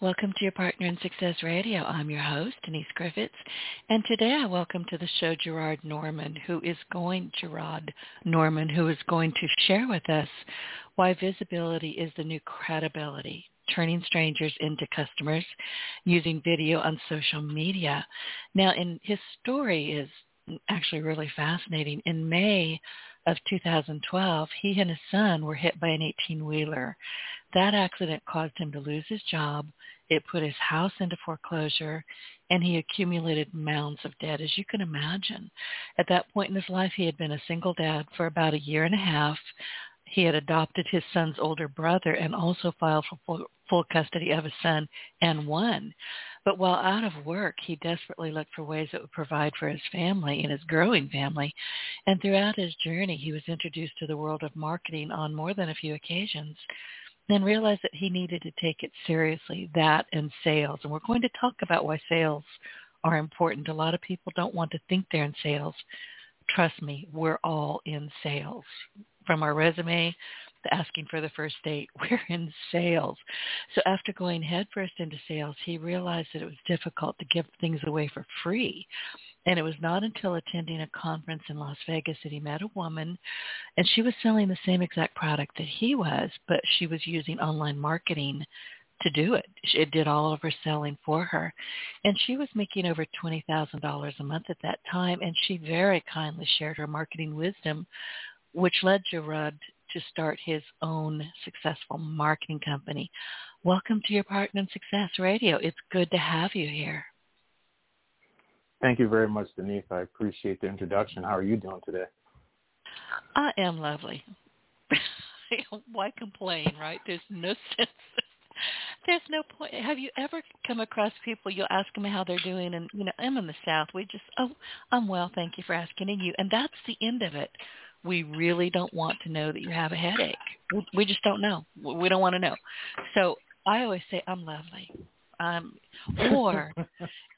Welcome to your Partner in Success Radio. I'm your host, Denise Griffiths, and today I welcome to the show Jeraud Norman, who is going Jeraud Norman, who is going to share with us why visibility is the new credibility, turning strangers into customers using video on social media. Now, in his story is actually really fascinating. In May of 2012, he and his son were hit by an 18-wheeler. That accident caused him to lose his job. It put his house into foreclosure, and he accumulated mounds of debt, as you can imagine. At that point in his life, he had been a single dad for about a year and a half. He had adopted his son's older brother and also filed for full, custody of his son and won. But while out of work, he desperately looked for ways that would provide for his family and his growing family. And throughout his journey, he was introduced to the world of marketing on more than a few occasions then realized that he needed to take it seriously, that and sales. And we're going to talk about why sales are important. A lot of people don't want to think they're in sales. Trust me, we're all in sales. From our resume to asking for the first date, we're in sales. So after going headfirst into sales, he realized that it was difficult to give things away for free. And it was not until attending a conference in Las Vegas that he met a woman, and she was selling the same exact product that he was, but she was using online marketing to do it. It did all of her selling for her. And she was making over $20,000 a month at that time, and she very kindly shared her marketing wisdom, which led Jeraud to start his own successful marketing company. Welcome to your Partner in Success Radio. It's good to have you here. Thank you very much, Denise. I appreciate the introduction. How are you doing today? I am lovely. Why complain, right? There's no sense. There's no point. Have you ever come across people? You'll ask them how they're doing, and you know, I'm in the South. We just, oh, I'm well, thank you for asking. And you, and that's the end of it. We really don't want to know that you have a headache. We just don't know. We don't want to know. So I always say I'm lovely. Um, or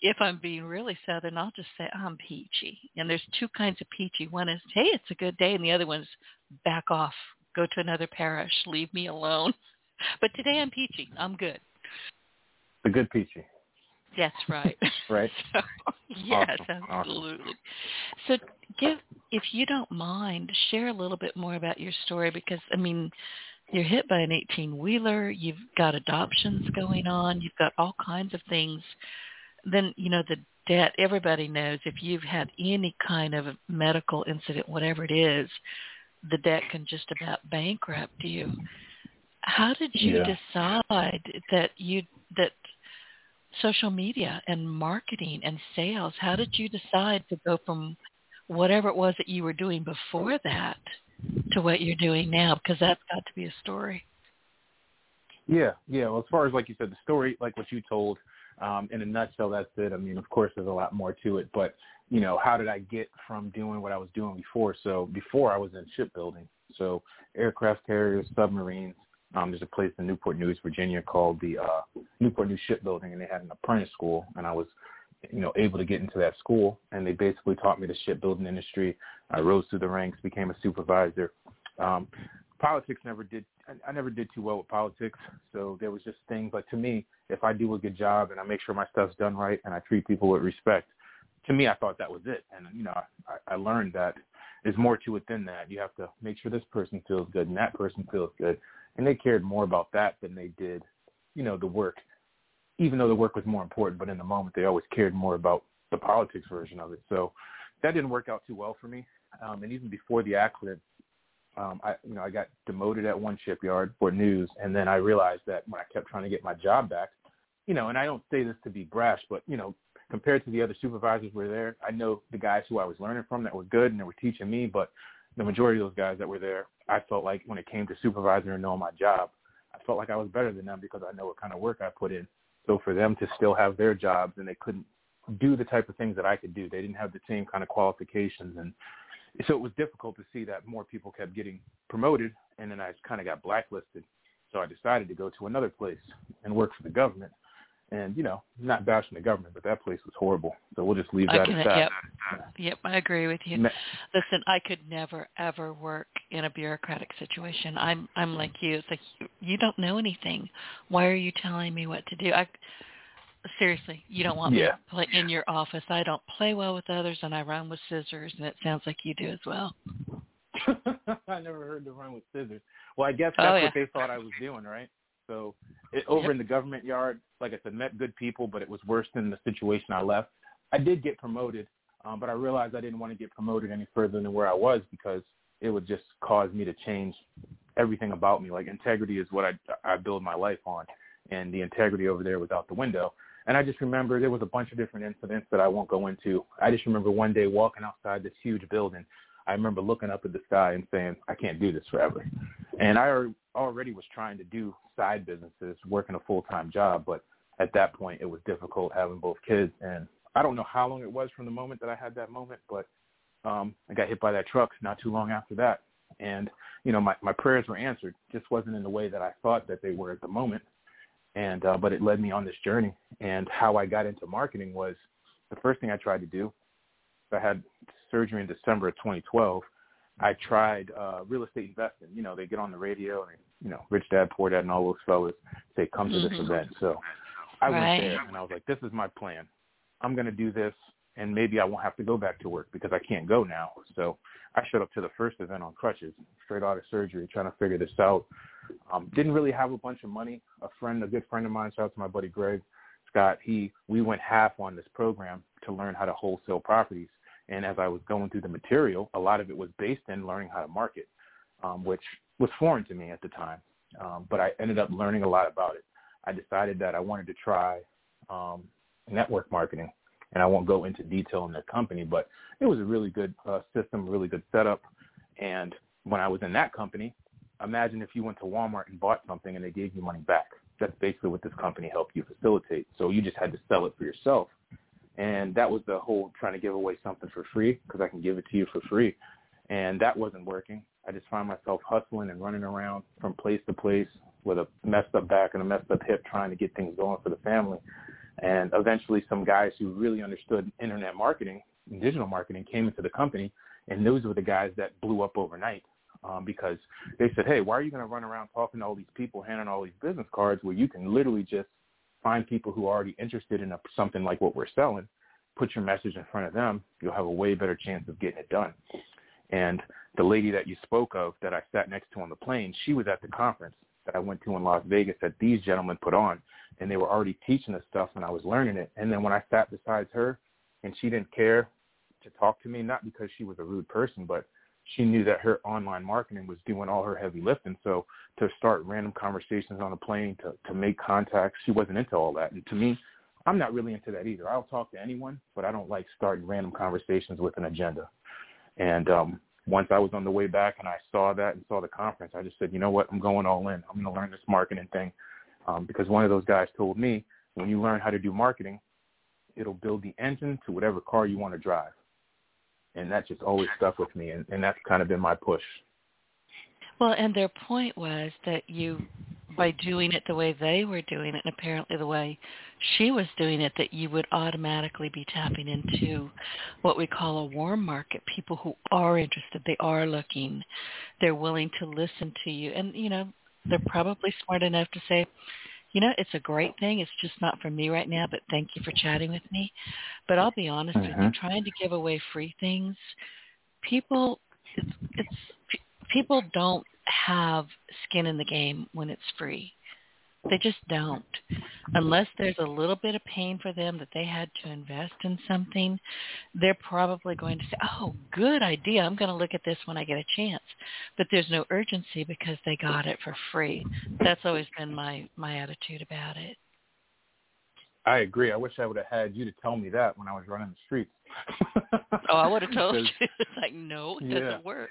if I'm being really southern, I'll just say I'm peachy. And there's two kinds of peachy. One is, hey, it's a good day, and the other one's back off, go to another parish, leave me alone. But today I'm peachy. I'm good. The good peachy. That's right. right. So, yes, awesome. absolutely. So, give if you don't mind, share a little bit more about your story because I mean, you're hit by an 18 wheeler, you've got adoptions going on, you've got all kinds of things. Then, you know, the debt, everybody knows if you've had any kind of medical incident, whatever it is, the debt can just about bankrupt you. How did you Yeah. decide that you that social media and marketing and sales, how did you decide to go from whatever it was that you were doing before that to what you're doing now? Because that's got to be a story. Yeah, yeah. Well, as far as like you said, the story, like what you told, um, in a nutshell, that's it. I mean, of course, there's a lot more to it, but you know, how did I get from doing what I was doing before? So before I was in shipbuilding, so aircraft carriers, submarines. Um, there's a place in Newport News, Virginia, called the uh, Newport News Shipbuilding, and they had an apprentice school, and I was, you know, able to get into that school, and they basically taught me the shipbuilding industry. I rose through the ranks, became a supervisor. Um, politics never did I, I never did too well with politics, so there was just things like to me, if I do a good job and I make sure my stuff's done right and I treat people with respect, to me I thought that was it. And you know, I, I learned that there's more to it than that. You have to make sure this person feels good and that person feels good. And they cared more about that than they did, you know, the work. Even though the work was more important, but in the moment they always cared more about the politics version of it. So that didn't work out too well for me. Um, and even before the accident, um, I, you know, I got demoted at one shipyard for news, and then I realized that when I kept trying to get my job back, you know, and I don't say this to be brash, but you know, compared to the other supervisors were there, I know the guys who I was learning from that were good and they were teaching me, but the majority of those guys that were there, I felt like when it came to supervisor and knowing my job, I felt like I was better than them because I know what kind of work I put in. So for them to still have their jobs and they couldn't do the type of things that I could do, they didn't have the same kind of qualifications and so it was difficult to see that more people kept getting promoted and then I kind of got blacklisted. So I decided to go to another place and work for the government. And, you know, not bashing the government, but that place was horrible. So we'll just leave that can, at that. Yep. Yep, I agree with you. Listen, I could never ever work in a bureaucratic situation. I'm I'm like you. It's like you, you don't know anything. Why are you telling me what to do? I seriously, you don't want yeah. me to play in your office. I don't play well with others, and I run with scissors, and it sounds like you do as well. I never heard the run with scissors. Well, I guess oh, that's oh, yeah. what they thought I was doing, right? So it, over yep. in the government yard, like I said, met good people, but it was worse than the situation I left. I did get promoted, um, but I realized I didn't want to get promoted any further than where I was because it would just cause me to change everything about me. Like integrity is what I I build my life on, and the integrity over there was out the window. And I just remember there was a bunch of different incidents that I won't go into. I just remember one day walking outside this huge building. I remember looking up at the sky and saying, I can't do this forever. And I already was trying to do side businesses, working a full-time job, but at that point it was difficult having both kids. And I don't know how long it was from the moment that I had that moment, but um, I got hit by that truck not too long after that. And, you know, my, my prayers were answered. Just wasn't in the way that I thought that they were at the moment and uh, but it led me on this journey. And how I got into marketing was the first thing I tried to do. I had surgery in December of 2012. I tried uh, real estate investing. You know, they get on the radio and you know, Rich Dad Poor Dad and all those fellas say, "Come to this mm-hmm. event." So I right. went there and I was like, "This is my plan. I'm going to do this, and maybe I won't have to go back to work because I can't go now." So I showed up to the first event on crutches, straight out of surgery, trying to figure this out. Um, didn't really have a bunch of money. A friend, a good friend of mine, shout out to my buddy Greg Scott. He we went half on this program to learn how to wholesale properties. And as I was going through the material, a lot of it was based in learning how to market, um, which was foreign to me at the time. Um, but I ended up learning a lot about it. I decided that I wanted to try um, network marketing, and I won't go into detail in the company, but it was a really good uh, system, really good setup. And when I was in that company, imagine if you went to Walmart and bought something and they gave you money back. That's basically what this company helped you facilitate. So you just had to sell it for yourself. And that was the whole trying to give away something for free because I can give it to you for free. And that wasn't working. I just found myself hustling and running around from place to place with a messed up back and a messed up hip trying to get things going for the family. And eventually some guys who really understood internet marketing and digital marketing came into the company and those were the guys that blew up overnight um, because they said, hey, why are you going to run around talking to all these people, handing all these business cards where you can literally just find people who are already interested in a, something like what we're selling, put your message in front of them, you'll have a way better chance of getting it done. And the lady that you spoke of that I sat next to on the plane, she was at the conference that I went to in Las Vegas that these gentlemen put on, and they were already teaching us stuff and I was learning it. And then when I sat beside her and she didn't care to talk to me, not because she was a rude person, but she knew that her online marketing was doing all her heavy lifting. So to start random conversations on a plane, to, to make contacts, she wasn't into all that. And to me, I'm not really into that either. I'll talk to anyone, but I don't like starting random conversations with an agenda. And um, once I was on the way back and I saw that and saw the conference, I just said, you know what, I'm going all in. I'm going to learn this marketing thing um, because one of those guys told me when you learn how to do marketing, it'll build the engine to whatever car you want to drive and that just always stuck with me, and, and that's kind of been my push. Well, and their point was that you, by doing it the way they were doing it, and apparently the way she was doing it, that you would automatically be tapping into what we call a warm market, people who are interested, they are looking, they're willing to listen to you, and you know they're probably smart enough to say, you know, it's a great thing. It's just not for me right now, but thank you for chatting with me. But I'll be honest mm-hmm. with you, mm-hmm. trying to give away free things, people, it's, it's people don't have skin in the game when it's free. They just don't. Unless there's a little bit of pain for them that they had to invest in something, they're probably going to say, oh, good idea. I'm going to look at this when I get a chance. But there's no urgency because they got it for free. That's always been my, my attitude about it. I agree. I wish I would have had you to tell me that when I was running the streets. oh, I would have told you. It's like, no, it yeah. doesn't work.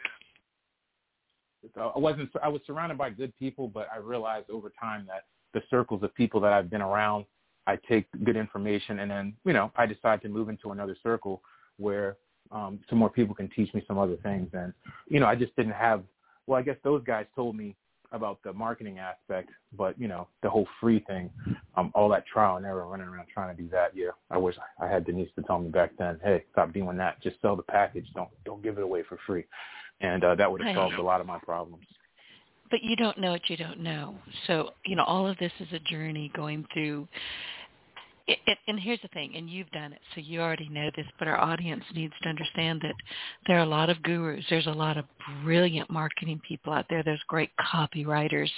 Uh, I wasn't. I was surrounded by good people, but I realized over time that the circles of people that I've been around, I take good information, and then you know I decide to move into another circle where um, some more people can teach me some other things. And you know, I just didn't have. Well, I guess those guys told me about the marketing aspect, but you know, the whole free thing, um, all that trial and error, running around trying to do that. Yeah, I wish I had Denise to tell me back then, hey, stop doing that. Just sell the package. Don't don't give it away for free, and uh, that would have solved a lot of my problems. But you don't know what you don't know. So you know, all of this is a journey going through it, it, and here's the thing, and you've done it, so you already know this, but our audience needs to understand that there are a lot of gurus. There's a lot of brilliant marketing people out there. There's great copywriters.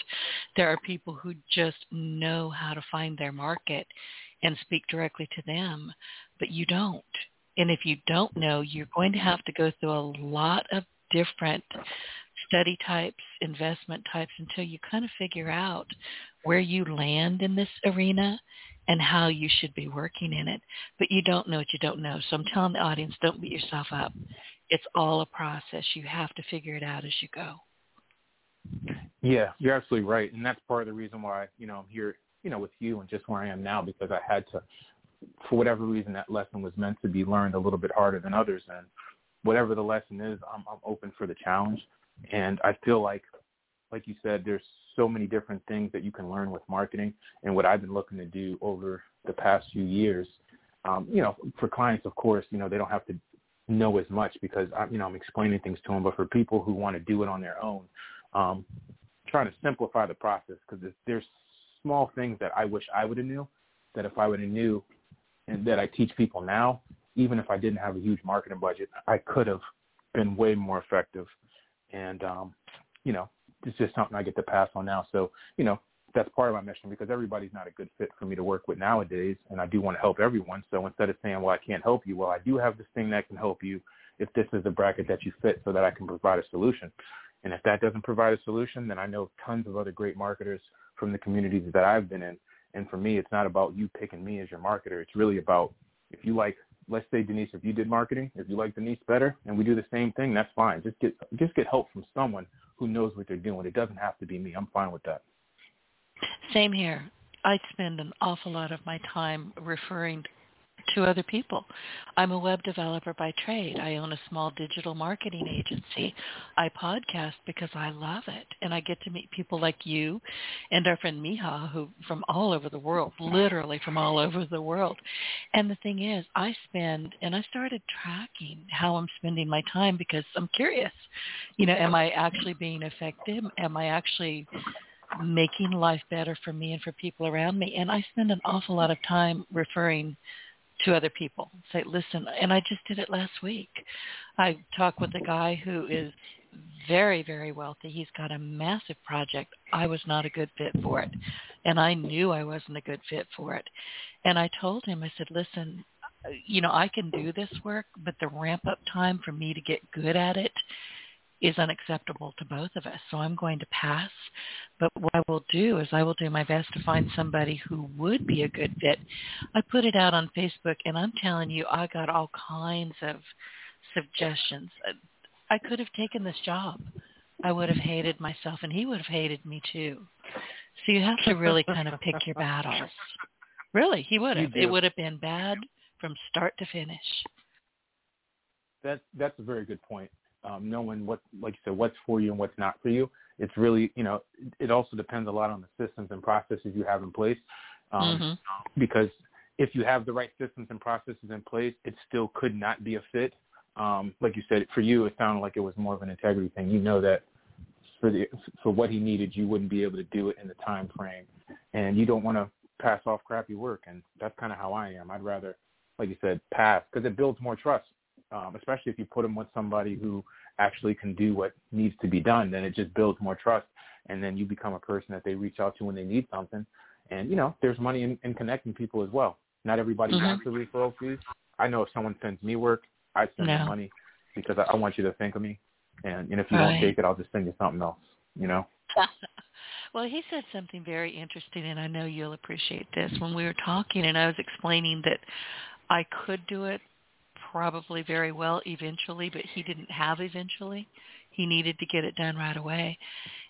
There are people who just know how to find their market and speak directly to them, but you don't. And if you don't know, you're going to have to go through a lot of different study types, investment types until you kind of figure out where you land in this arena and how you should be working in it. But you don't know what you don't know. So I'm telling the audience, don't beat yourself up. It's all a process. You have to figure it out as you go. Yeah, you're absolutely right. And that's part of the reason why, you know, I'm here, you know, with you and just where I am now because I had to, for whatever reason, that lesson was meant to be learned a little bit harder than others. And whatever the lesson is, I'm, I'm open for the challenge. And I feel like, like you said, there's so many different things that you can learn with marketing. And what I've been looking to do over the past few years, um, you know, for clients, of course, you know, they don't have to know as much because I, you know I'm explaining things to them. But for people who want to do it on their own, um, trying to simplify the process because there's small things that I wish I would have knew that if I would have knew and that I teach people now, even if I didn't have a huge marketing budget, I could have been way more effective. And um, you know, it's just something I get to pass on now. So, you know, that's part of my mission because everybody's not a good fit for me to work with nowadays, and I do want to help everyone. So instead of saying, "Well, I can't help you," well, I do have this thing that can help you if this is the bracket that you fit, so that I can provide a solution. And if that doesn't provide a solution, then I know tons of other great marketers from the communities that I've been in. And for me, it's not about you picking me as your marketer. It's really about if you like, let's say Denise, if you did marketing, if you like Denise better, and we do the same thing, that's fine. Just get just get help from someone who knows what they're doing. It doesn't have to be me. I'm fine with that. Same here. I spend an awful lot of my time referring to other people. I'm a web developer by trade. I own a small digital marketing agency. I podcast because I love it. And I get to meet people like you and our friend Miha who from all over the world, literally from all over the world. And the thing is, I spend and I started tracking how I'm spending my time because I'm curious. You know, am I actually being effective? Am I actually making life better for me and for people around me? And I spend an awful lot of time referring to other people. Say, listen, and I just did it last week. I talked with a guy who is very, very wealthy. He's got a massive project. I was not a good fit for it. And I knew I wasn't a good fit for it. And I told him, I said, listen, you know, I can do this work, but the ramp up time for me to get good at it is unacceptable to both of us. So I'm going to pass. But what I will do is I will do my best to find somebody who would be a good fit. I put it out on Facebook and I'm telling you, I got all kinds of suggestions. I could have taken this job. I would have hated myself and he would have hated me too. So you have to really kind of pick your battles. Really, he would have. It would have been bad from start to finish. That that's a very good point um, knowing what, like you said, what's for you and what's not for you. It's really, you know, it also depends a lot on the systems and processes you have in place. Um, mm-hmm. Because if you have the right systems and processes in place, it still could not be a fit. Um, like you said, for you, it sounded like it was more of an integrity thing. You know that for the for what he needed, you wouldn't be able to do it in the time frame, and you don't want to pass off crappy work. And that's kind of how I am. I'd rather, like you said, pass because it builds more trust um, especially if you put them with somebody who actually can do what needs to be done, then it just builds more trust. And then you become a person that they reach out to when they need something. And, you know, there's money in, in connecting people as well. Not everybody mm-hmm. wants the referral fees. I know if someone sends me work, I send no. them money because I, I want you to think of me. And, and if you don't take it, I'll just send you something else, you know? well, he said something very interesting, and I know you'll appreciate this. When we were talking and I was explaining that I could do it probably very well eventually, but he didn't have eventually. He needed to get it done right away.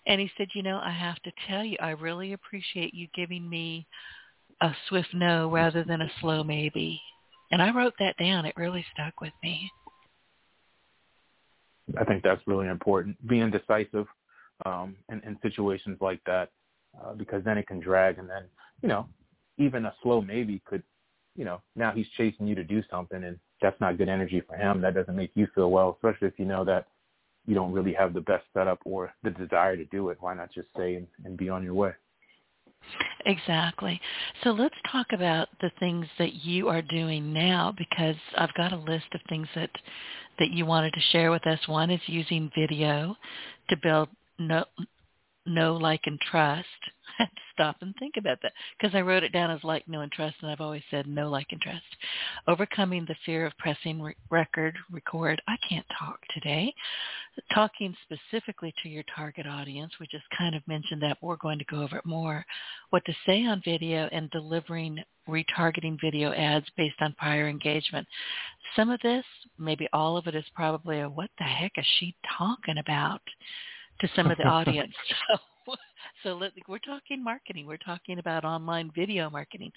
And he said, you know, I have to tell you, I really appreciate you giving me a swift no rather than a slow maybe. And I wrote that down. It really stuck with me. I think that's really important. Being decisive um, in, in situations like that, uh, because then it can drag, and then you know, even a slow maybe could, you know, now he's chasing you to do something, and that's not good energy for him. That doesn't make you feel well, especially if you know that you don't really have the best setup or the desire to do it. Why not just say and, and be on your way? Exactly. So let's talk about the things that you are doing now because I've got a list of things that that you wanted to share with us. One is using video to build know, know like, and trust. I had to stop and think about that because I wrote it down as like, know, and trust, and I've always said know, like, and trust. Overcoming the fear of pressing re- record, record. I can't talk today. Talking specifically to your target audience. We just kind of mentioned that. We're going to go over it more. What to say on video and delivering retargeting video ads based on prior engagement. Some of this, maybe all of it, is probably a what the heck is she talking about? To some of the audience. So, so let, we're talking marketing. We're talking about online video marketing.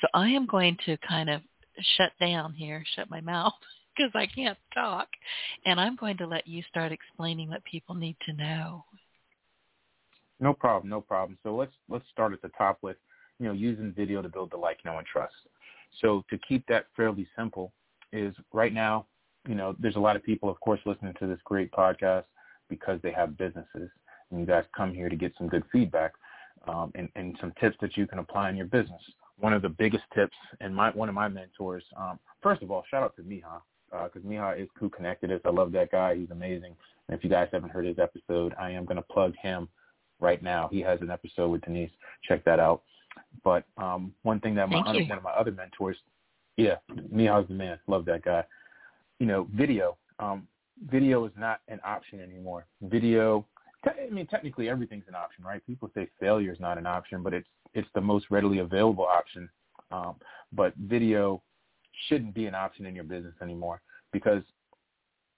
So I am going to kind of shut down here, shut my mouth because I can't talk, and I'm going to let you start explaining what people need to know. No problem, no problem. So let's let's start at the top with you know using video to build the like, know, and trust. So to keep that fairly simple is right now, you know, there's a lot of people, of course, listening to this great podcast because they have businesses. And you guys come here to get some good feedback um, and, and some tips that you can apply in your business. One of the biggest tips, and my one of my mentors, um, first of all, shout out to Miha because uh, Miha is who connected us. I love that guy. He's amazing. And if you guys haven't heard his episode, I am going to plug him right now. He has an episode with Denise. Check that out. But um, one thing that my other, one of my other mentors, yeah, Miha's the man. Love that guy. You know, video. Um, video is not an option anymore. Video, I mean, technically everything's an option, right? People say failure is not an option, but it's it's the most readily available option. Um, but video shouldn't be an option in your business anymore because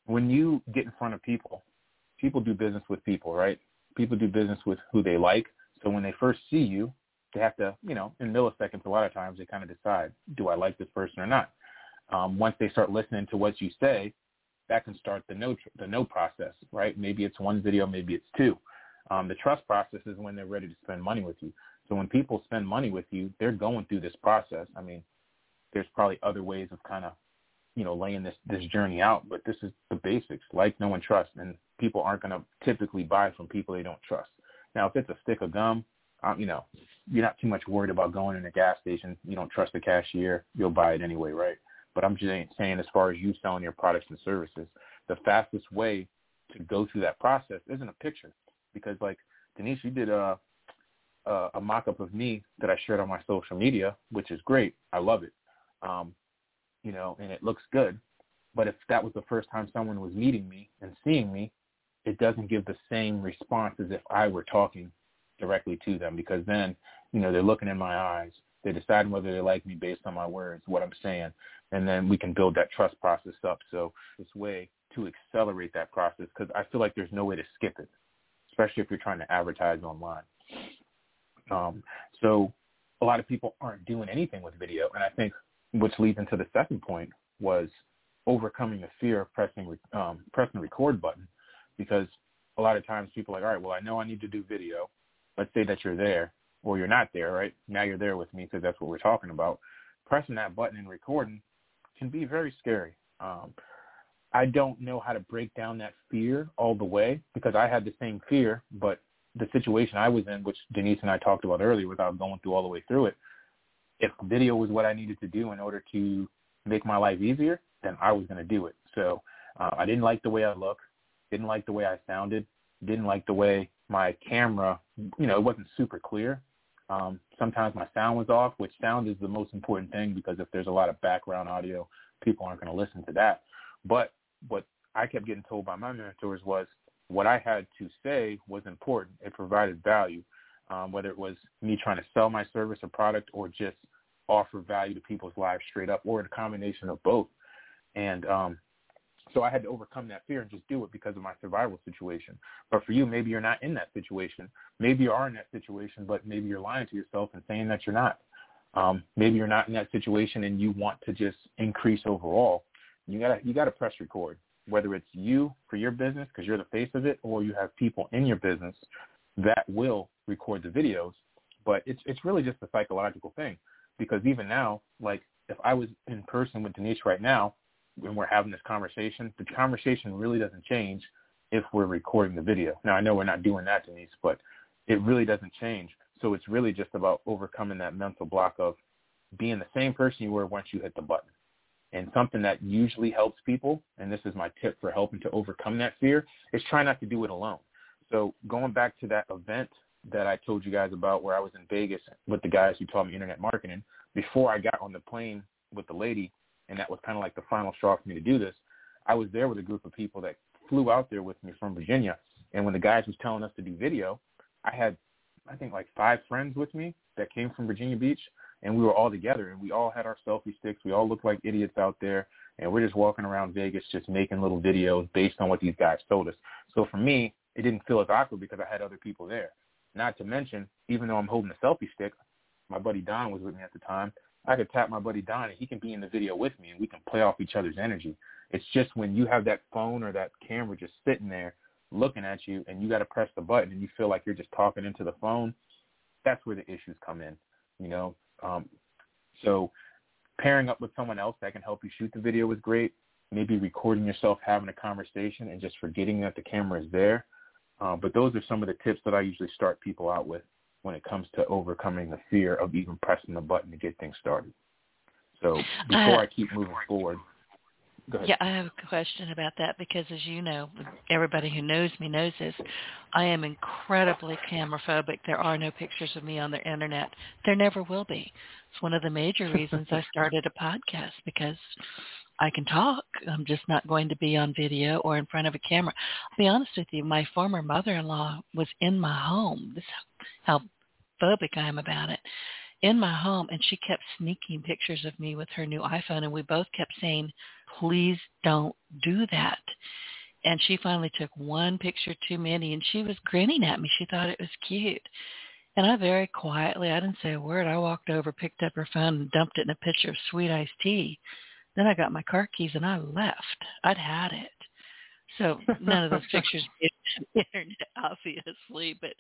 when you get in front of people, people do business with people, right? People do business with who they like. So when they first see you, they have to, you know, in milliseconds, a lot of times they kind of decide, do I like this person or not? Um, once they start listening to what you say, that can start the no the no process, right? Maybe it's one video, maybe it's two. Um, the trust process is when they're ready to spend money with you. So when people spend money with you, they're going through this process. I mean, there's probably other ways of kind of, you know, laying this this journey out, but this is the basics, like no one trust, and people aren't going to typically buy from people they don't trust. Now, if it's a stick of gum, um, you know, you're not too much worried about going in a gas station. You don't trust the cashier, you'll buy it anyway, right? But I'm just saying, as far as you selling your products and services, the fastest way to go through that process isn't a picture, because like Denise, you did a a, a mock-up of me that I shared on my social media, which is great. I love it, um, you know, and it looks good. But if that was the first time someone was meeting me and seeing me, it doesn't give the same response as if I were talking directly to them because then, you know, they're looking in my eyes. They're deciding whether they like me based on my words, what I'm saying and then we can build that trust process up. So this way to accelerate that process because I feel like there's no way to skip it, especially if you're trying to advertise online. Um, so a lot of people aren't doing anything with video, and I think which leads into the second point was overcoming the fear of pressing um, pressing the record button because a lot of times people are like, all right, well, I know I need to do video. Let's say that you're there or you're not there, right? Now you're there with me because that's what we're talking about. Pressing that button and recording can be very scary. Um, I don't know how to break down that fear all the way because I had the same fear, but the situation I was in, which Denise and I talked about earlier without going through all the way through it, if video was what I needed to do in order to make my life easier, then I was going to do it. So uh, I didn't like the way I looked, didn't like the way I sounded, didn't like the way my camera, you know, it wasn't super clear. Um, sometimes my sound was off, which sound is the most important thing because if there's a lot of background audio, people aren't going to listen to that. But what I kept getting told by my mentors was what I had to say was important. It provided value, um, whether it was me trying to sell my service or product or just offer value to people's lives straight up or a combination of both. And um, so I had to overcome that fear and just do it because of my survival situation. But for you, maybe you're not in that situation. Maybe you are in that situation, but maybe you're lying to yourself and saying that you're not. Um, maybe you're not in that situation and you want to just increase overall. You gotta you gotta press record, whether it's you for your business because you're the face of it, or you have people in your business that will record the videos. But it's it's really just a psychological thing because even now, like if I was in person with Denise right now and we're having this conversation, the conversation really doesn't change if we're recording the video. Now I know we're not doing that, Denise, but it really doesn't change. So it's really just about overcoming that mental block of being the same person you were once you hit the button. And something that usually helps people, and this is my tip for helping to overcome that fear, is try not to do it alone. So going back to that event that I told you guys about where I was in Vegas with the guys who taught me internet marketing, before I got on the plane with the lady, and that was kind of like the final straw for me to do this, I was there with a group of people that flew out there with me from Virginia. And when the guys was telling us to do video, I had, I think, like five friends with me that came from Virginia Beach, and we were all together, and we all had our selfie sticks. We all looked like idiots out there, and we're just walking around Vegas, just making little videos based on what these guys told us. So for me, it didn't feel as awkward because I had other people there. Not to mention, even though I'm holding a selfie stick, my buddy Don was with me at the time. I could tap my buddy Don and he can be in the video with me and we can play off each other's energy. It's just when you have that phone or that camera just sitting there looking at you and you got to press the button and you feel like you're just talking into the phone, that's where the issues come in, you know. Um, so pairing up with someone else that can help you shoot the video is great. Maybe recording yourself having a conversation and just forgetting that the camera is there. Uh, but those are some of the tips that I usually start people out with when it comes to overcoming the fear of even pressing the button to get things started. So before uh, I keep moving forward, Go ahead. yeah, I have a question about that because, as you know, everybody who knows me knows this. I am incredibly camera phobic. There are no pictures of me on the internet. There never will be. It's one of the major reasons I started a podcast because I can talk. I'm just not going to be on video or in front of a camera. I'll be honest with you. My former mother-in-law was in my home. This is how phobic I am about it in my home and she kept sneaking pictures of me with her new iPhone and we both kept saying please don't do that. And she finally took one picture too many and she was grinning at me. She thought it was cute. And I very quietly, I didn't say a word. I walked over, picked up her phone and dumped it in a pitcher of sweet iced tea. Then I got my car keys and I left. I'd had it. So none of those pictures made the internet, obviously. But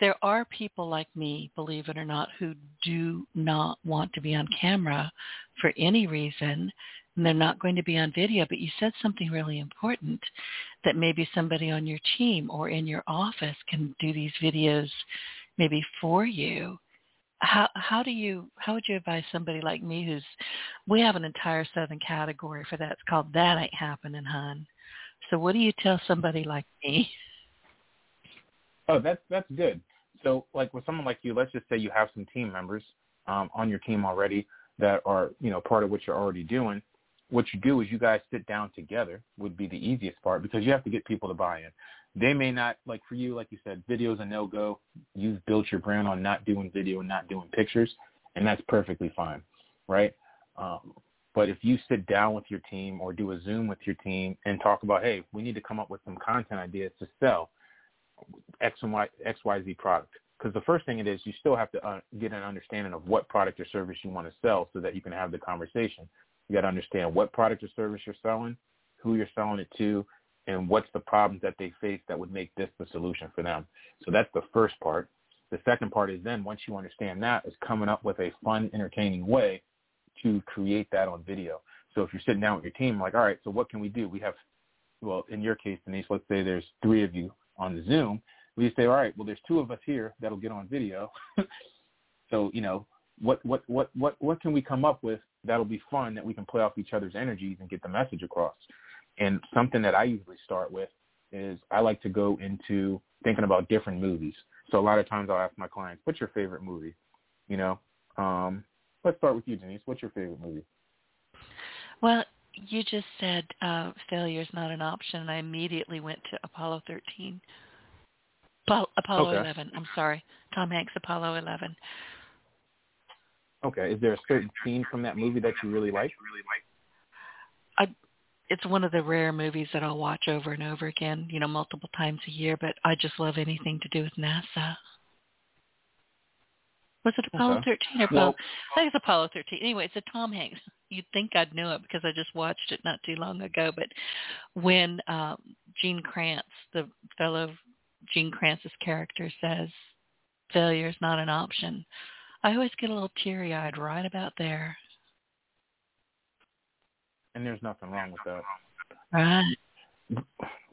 there are people like me, believe it or not, who do not want to be on camera for any reason and they're not going to be on video, but you said something really important that maybe somebody on your team or in your office can do these videos maybe for you. How how do you how would you advise somebody like me who's we have an entire southern category for that. It's called That Ain't Happening, Hun. So what do you tell somebody like me? Oh, that's that's good. So like with someone like you, let's just say you have some team members um, on your team already that are, you know, part of what you're already doing what you do is you guys sit down together would be the easiest part because you have to get people to buy in. They may not like for you, like you said, video's a no go. You've built your brand on not doing video and not doing pictures, and that's perfectly fine, right? Um, but if you sit down with your team or do a Zoom with your team and talk about, hey, we need to come up with some content ideas to sell X and Y X Y Z product. Because the first thing it is, you still have to uh, get an understanding of what product or service you want to sell, so that you can have the conversation. You got to understand what product or service you're selling, who you're selling it to, and what's the problems that they face that would make this the solution for them. So that's the first part. The second part is then once you understand that is coming up with a fun, entertaining way to create that on video. So if you're sitting down with your team, like, all right, so what can we do? We have, well, in your case, Denise, let's say there's three of you on the Zoom. We say, all right, well, there's two of us here that'll get on video. so, you know, what, what, what, what, what can we come up with that'll be fun that we can play off each other's energies and get the message across. And something that I usually start with is I like to go into thinking about different movies. So a lot of times I'll ask my clients, what's your favorite movie? You know, um, let's start with you, Denise. What's your favorite movie? Well, you just said uh, failure is not an option, and I immediately went to Apollo 13. Apollo, Apollo okay. 11. I'm sorry, Tom Hanks, Apollo 11. Okay. Is there a certain scene from that movie that you really like? I, it's one of the rare movies that I'll watch over and over again, you know, multiple times a year. But I just love anything to do with NASA. Was it Apollo Okay. 13 or Apollo? Well- I think it's Apollo 13. Anyway, it's a Tom Hanks. You'd think I'd know it because I just watched it not too long ago. But when um, Gene Kranz, the fellow Gene Kranz's character, says failure is not an option, I always get a little teary-eyed right about there. And there's nothing wrong with that. Right.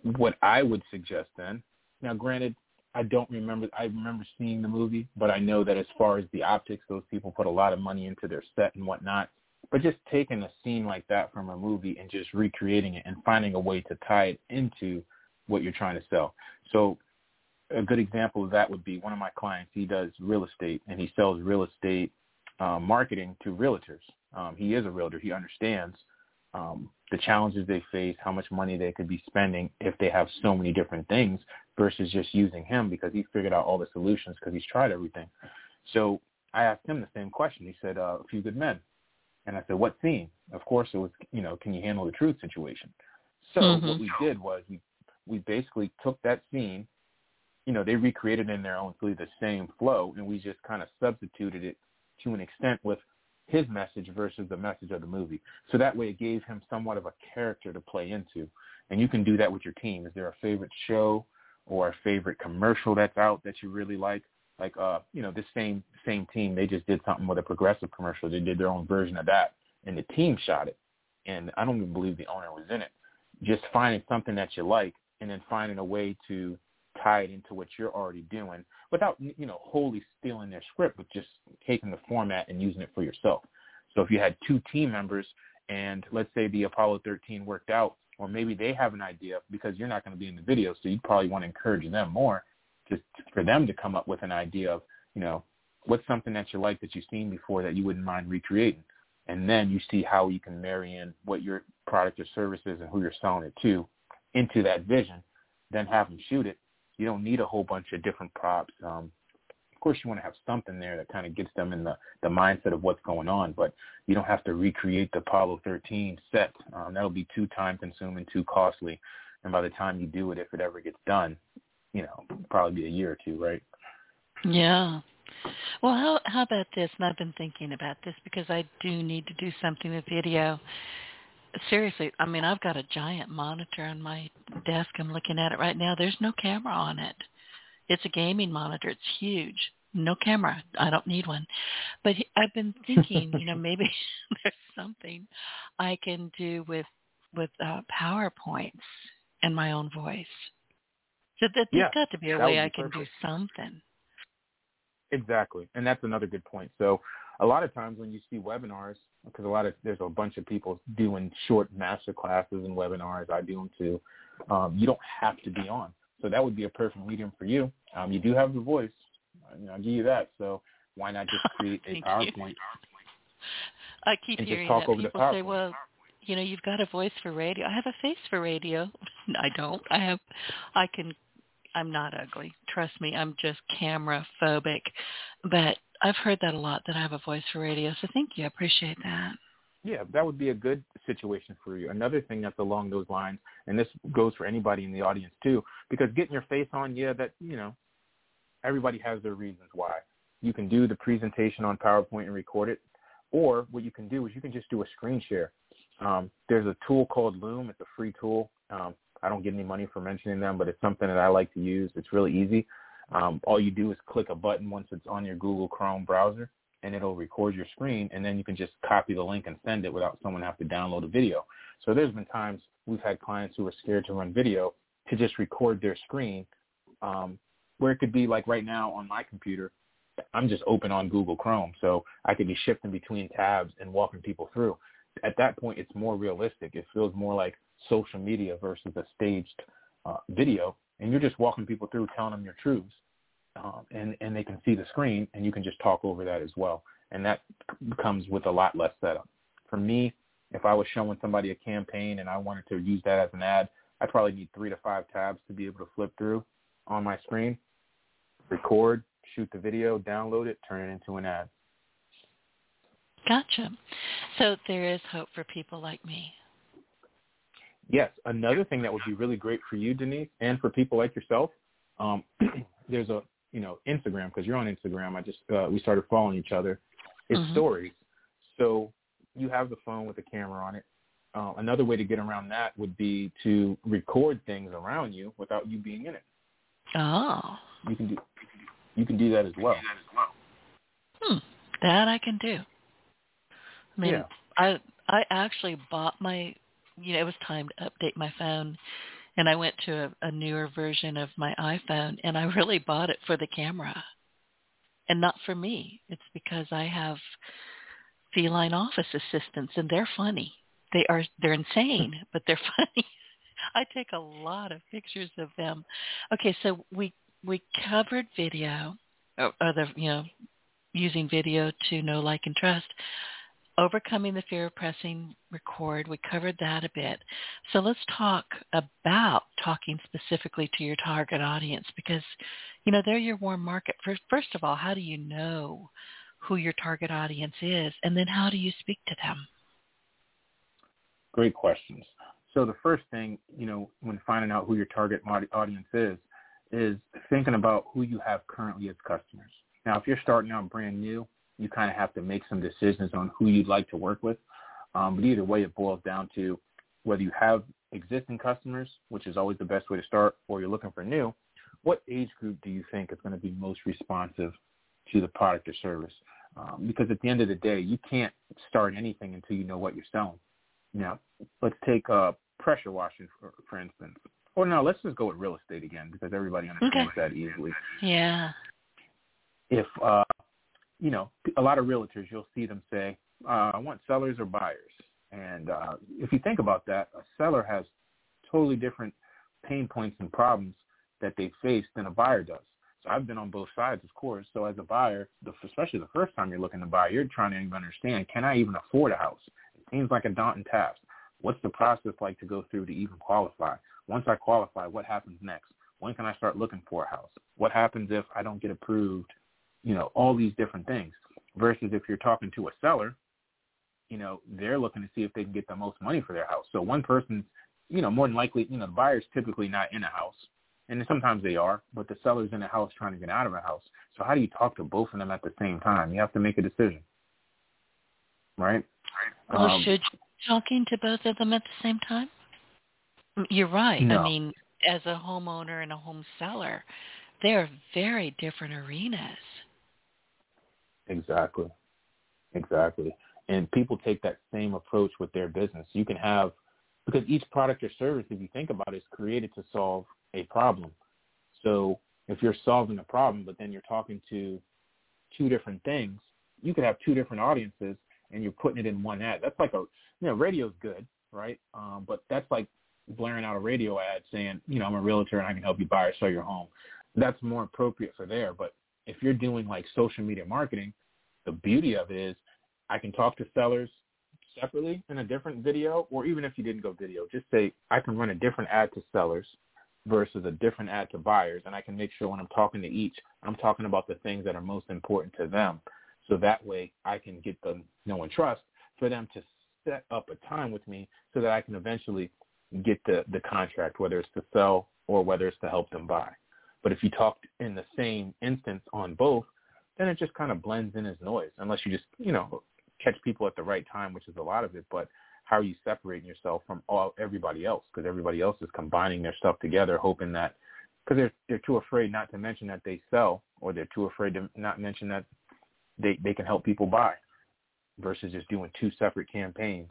what I would suggest then, now granted, I don't remember, I remember seeing the movie, but I know that as far as the optics, those people put a lot of money into their set and whatnot. But just taking a scene like that from a movie and just recreating it and finding a way to tie it into what you're trying to sell. So a good example of that would be one of my clients. He does real estate and he sells real estate uh, marketing to realtors. Um, he is a realtor. He understands um, the challenges they face, how much money they could be spending if they have so many different things versus just using him because he figured out all the solutions because he's tried everything. So I asked him the same question. He said, uh, a few good men. And I said, what scene? Of course it was, you know, can you handle the truth situation? So Mhm. what we did was we, we basically took that scene, you know, they recreated in their own really the same flow and we just kind of substituted it to an extent with his message versus the message of the movie. So that way it gave him somewhat of a character to play into. And you can do that with your team. Is there a favorite show or a favorite commercial that's out that you really like? Like uh, you know, this same same team, they just did something with a progressive commercial. They did their own version of that and the team shot it. And I don't even believe the owner was in it. Just finding something that you like and then finding a way to tie it into what you're already doing without you know wholly stealing their script, but just taking the format and using it for yourself. So if you had two team members and let's say the Apollo 13 worked out, or maybe they have an idea because you're not going to be in the video, so you probably want to encourage them more just for them to come up with an idea of you know what's something that you like that you've seen before that you wouldn't mind recreating, and then you see how you can marry in what your product or service is and who you're selling it to into that vision, then have them shoot it you don't need a whole bunch of different props. Um, of course, you want to have something there that kind of gets them in the, the mindset of what's going on, but you don't have to recreate the Apollo 13 set. Um, that'll be too time consuming, too costly. And by the time you do it, if it ever gets done, you know, probably be a year or two, right? Yeah. Well, how how about this? And I've been thinking about this because I do need to do something with video. Seriously, I mean, I've got a giant monitor on my desk. I'm looking at it right now. There's no camera on it. It's a gaming monitor. It's huge. No camera. I don't need one. But I've been thinking, you know, maybe there's something I can do with with uh, PowerPoints and my own voice. So that there's Yeah, got to be a way be I can do something. Exactly, and that's another good point. So, a lot of times when you see webinars, because a lot of there's a bunch of people doing short master classes and webinars. I do them too. Um, you don't have to be on, so that would be a perfect medium for you. Um, you do have the voice. I, I'll give you that. So why not just create a. PowerPoint? I keep and hearing that people say, "Well, you know, you've got a voice for radio." I have a face for radio. I don't. I have. I can. I'm not ugly. Trust me. I'm just camera phobic. But I've heard that a lot that I have a voice for radio. So thank you. I appreciate that. Yeah, that would be a good situation for you. Another thing that's along those lines, and this goes for anybody in the audience too, because getting your face on, yeah, that you know, everybody has their reasons why. You can do the presentation on PowerPoint and record it, or what you can do is you can just do a screen share. Um, there's a tool called Loom. It's a free tool. Um, I don't get any money for mentioning them, but it's something that I like to use. It's really easy. Um, all you do is click a button once it's on your Google Chrome browser, and it'll record your screen, and then you can just copy the link and send it without someone having to download a video. So there's been times we've had clients who are scared to run video to just record their screen, um, where it could be like right now on my computer, I'm just open on Google Chrome, so I could be shifting between tabs and walking people through. At that point, it's more realistic. It feels more like social media versus a staged uh, video, and you're just walking people through, telling them your truths, um, and and they can see the screen, and you can just talk over that as well, and that comes with a lot less setup. For me, if I was showing somebody a campaign and I wanted to use that as an ad, I probably need three to five tabs to be able to flip through on my screen, record, shoot the video, download it, turn it into an ad. Gotcha. So there is hope for people like me. Yes, another thing that would be really great for you, Denise, and for people like yourself, um, there's a you know, Instagram because you're on Instagram. I just uh, we started following each other. It's Mhm. stories. So you have the phone with the camera on it. Uh, another way to get around that would be to record things around you without you being in it. Oh. You can do you can do that as well. Hmm. That I can do. I mean, Yeah. I I actually bought my you know, it was time to update my phone and I went to a, a newer version of my iPhone and I really bought it for the camera. And not for me. It's because I have feline office assistants and they're funny. They are they're insane, but they're funny. I take a lot of pictures of them. Okay, so we we covered video oh, or, or the you know using video to know, like, and trust. Overcoming the fear of pressing record. We covered that a bit. So let's talk about talking specifically to your target audience because, you know, they're your warm market. First, first of all, how do you know who your target audience is? And then how do you speak to them? Great questions. So the first thing, you know, when finding out who your target audience is, is thinking about who you have currently as customers. Now, if you're starting out brand new, you kind of have to make some decisions on who you'd like to work with. Um, but either way, it boils down to whether you have existing customers, which is always the best way to start, or you're looking for new. What age group do you think is going to be most responsive to the product or service? Um, because at the end of the day, you can't start anything until you know what you're selling. Now, let's take uh, pressure washing, for, for instance. Or no, let's just go with real estate again because everybody understands that easily. Yeah. If, uh, you know, a lot of realtors, you'll see them say, uh, I want sellers or buyers. And uh, if you think about that, a seller has totally different pain points and problems that they face than a buyer does. So I've been on both sides, of course. So as a buyer, the, especially the first time you're looking to buy, you're trying to even understand, can I even afford a house? It seems like a daunting task. What's the process like to go through to even qualify? Once I qualify, what happens next? When can I start looking for a house? What happens if I don't get approved? You know, all these different things. Versus if you're talking to a seller, you know, they're looking to see if they can get the most money for their house. So one person's, you know, more than likely, you know, the buyer's typically not in a house. And sometimes they are, but the seller's in a house trying to get out of a house. So how do you talk to both of them at the same time? You have to make a decision. Right? Well, Um, should you be talking to both of them at the same time? You're right. No. I mean, as a homeowner and a home seller, they are very different arenas. Exactly. Exactly. And people take that same approach with their business. You can have, because each product or service, if you think about it, is created to solve a problem. So if you're solving a problem, but then you're talking to two different things, you could have two different audiences and you're putting it in one ad. That's like a, you know, radio's good, right? Um, but that's like blaring out a radio ad saying, you know, I'm a realtor and I can help you buy or sell your home. That's more appropriate for there. But if you're doing like social media marketing, the beauty of it is I can talk to sellers separately in a different video, or even if you didn't go video, just say I can run a different ad to sellers versus a different ad to buyers, and I can make sure when I'm talking to each, I'm talking about the things that are most important to them. So that way I can get them know and trust for them to set up a time with me so that I can eventually get the, the contract, whether it's to sell or whether it's to help them buy. But if you talk in the same instance on both, then it just kind of blends in as noise, unless you just, you know, catch people at the right time, which is a lot of it. But how are you separating yourself from all everybody else? Because everybody else is combining their stuff together, hoping that because they're they're too afraid not to mention that they sell, or they're too afraid to not mention that they they can help people buy, versus just doing two separate campaigns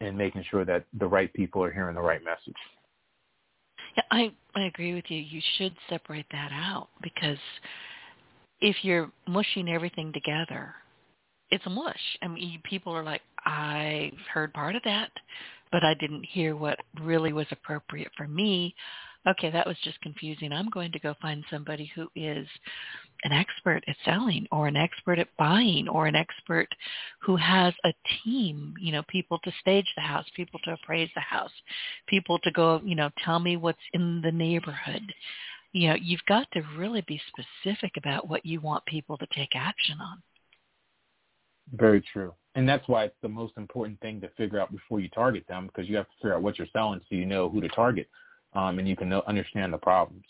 and making sure that the right people are hearing the right message. Yeah, I I agree with you. You should separate that out because if you're mushing everything together, it's a mush. I mean, people are like, I heard part of that, but I didn't hear what really was appropriate for me. Okay, that was just confusing. I'm going to go find somebody who is an expert at selling or an expert at buying or an expert who has a team, you know, people to stage the house, people to appraise the house, people to go, you know, tell me what's in the neighborhood. You know, you've got to really be specific about what you want people to take action on. Very true. And that's why it's the most important thing to figure out before you target them because you have to figure out what you're selling so you know who to target um, and you can know, understand the problems.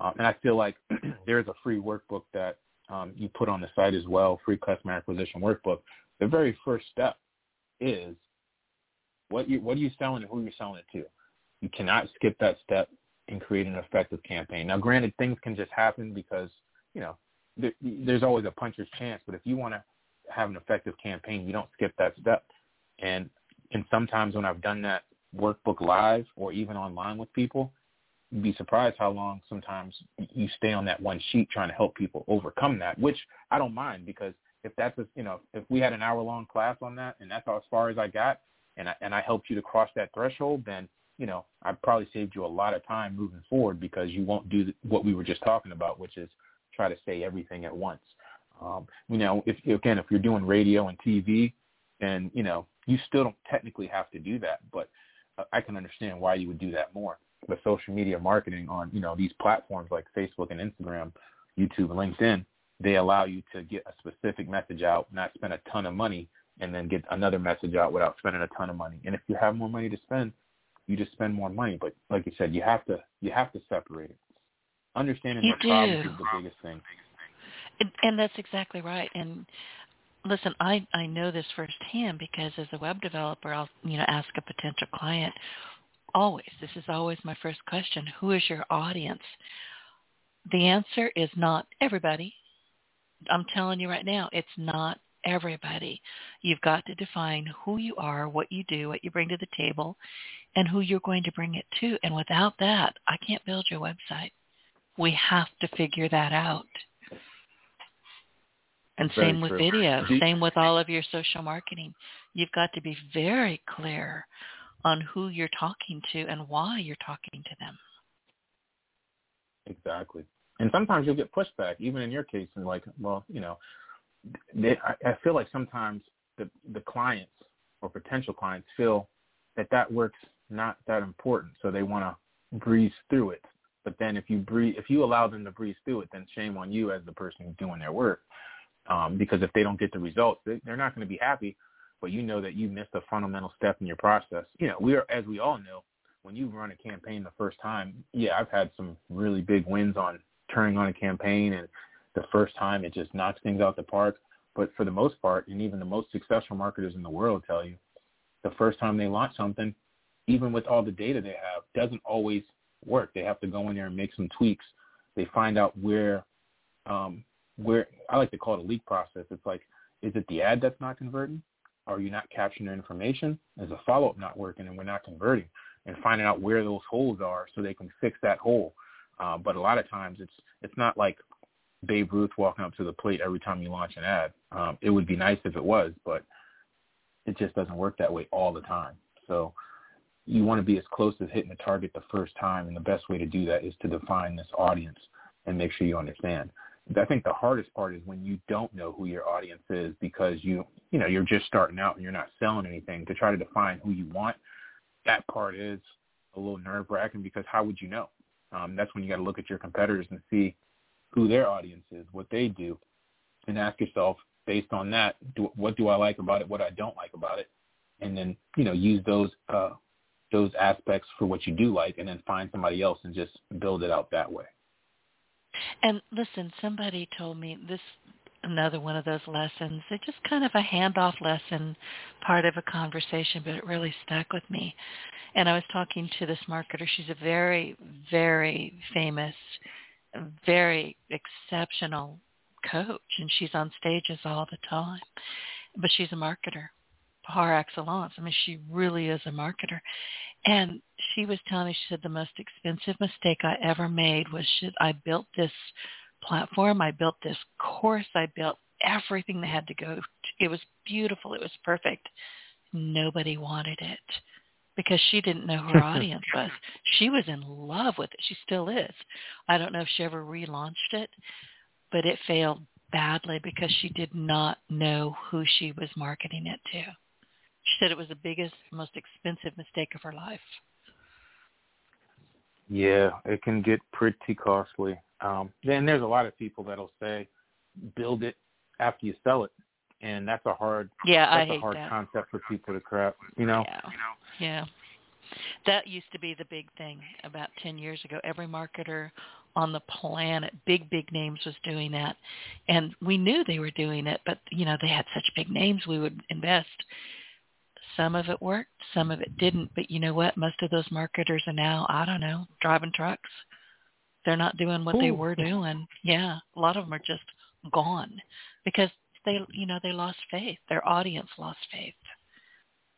Um, and I feel like there's a free workbook that um, you put on the site as well, free customer acquisition workbook. The very first step is what you what are you selling and who are you're selling it to. You cannot skip that step and create an effective campaign. Now, granted, things can just happen because you know there, there's always a puncher's chance. But if you want to have an effective campaign, you don't skip that step. And and sometimes when I've done that workbook live or even online with people, be surprised how long sometimes you stay on that one sheet trying to help people overcome that, which I don't mind because if that's a, you know, if we had an hour long class on that and that's as far as I got and I, and I helped you to cross that threshold, then, you know, I probably saved you a lot of time moving forward because you won't do what we were just talking about, which is try to say everything at once. Um, you know, if again, if you're doing radio and TV, and you know, you still don't technically have to do that, but uh, I can understand why you would do that more. But social media marketing on you know these platforms like Facebook and Instagram, YouTube, LinkedIn, they allow you to get a specific message out, not spend a ton of money, and then get another message out without spending a ton of money. And if you have more money to spend, you just spend more money. But like you said, you have to you have to separate it. Understanding you the problem is the biggest thing. And, and that's exactly right. And listen, I I know this firsthand because as a web developer, I'll you know ask a potential client always. This is always my first question: Who is your audience? The answer is not everybody. I'm telling you right now, it's not everybody. You've got to define who you are, what you do, what you bring to the table, and who you're going to bring it to. And without that, I can't build your website. We have to figure that out. And Very same with true. video, same with all of your social marketing. You've got to be very clear on who you're talking to and why you're talking to them. Exactly. And sometimes you'll get pushback, even in your case, and like, well, you know, they, I, I feel like sometimes the the clients or potential clients feel that that work's not that important, so they want to breeze through it. But then if you breeze, if you allow them to breeze through it, then shame on you as the person who's doing their work. Um, because if they don't get the results, they, they're not going to be happy. But you know that you missed a fundamental step in your process. You know, we are, as we all know, when you run a campaign the first time, yeah, I've had some really big wins on turning on a campaign, and the first time it just knocks things out the park. But for the most part, and even the most successful marketers in the world tell you, the first time they launch something, even with all the data they have, doesn't always work. They have to go in there and make some tweaks. They find out where um, where I like to call it a leak process. It's like, is it the ad that's not converting? Are you not capturing the information? Is the follow-up not working and we're not converting? And finding out where those holes are so they can fix that hole. Uh, but a lot of times it's it's not like Babe Ruth walking up to the plate every time you launch an ad. Um, it would be nice if it was, but it just doesn't work that way all the time. So you want to be as close as hitting the target the first time, and the best way to do that is to define this audience and make sure you understand. I think the hardest part is when you don't know who your audience is because you you know you're just starting out and you're not selling anything to try to define who you want. That part is a little nerve wracking because how would you know? Um, that's when you got to look at your competitors and see who their audience is, what they do, and ask yourself based on that, do, what do I like about it, what I don't like about it, and then you know use those uh, those aspects for what you do like, and then find somebody else and just build it out that way. And listen, somebody told me this another one of those lessons. It's just kind of a handoff lesson, part of a conversation, but it really stuck with me. And I was talking to this marketer. She's a very, very famous, very exceptional coach, and she's on stages all the time. But she's a marketer par excellence. I mean, she really is a marketer. And she was telling me, she said the most expensive mistake I ever made was she, I built this platform, I built this course, I built everything that had to go. It was beautiful. It was perfect. Nobody wanted it because she didn't know who her audience was. She was in love with it. She still is. I don't know if she ever relaunched it, but it failed badly because she did not know who she was marketing it to. She said it was the biggest, most expensive mistake of her life. Yeah, it can get pretty costly. Um, then there's a lot of people that'll say, build it after you sell it, and that's a hard yeah, that's I a hate hard that. concept for people to craft. You know, Yeah. Yeah. That used to be the big thing about 10 years ago. Every marketer on the planet. Big, big names was doing that. And we knew they were doing it, but, you know, they had such big names we would invest. Some of it worked, some of it didn't. But you know what? Most of those marketers are now, I don't know, driving trucks. They're not doing what Ooh. they were doing. Yeah, a lot of them are just gone because they, you know, they lost faith. Their audience lost faith.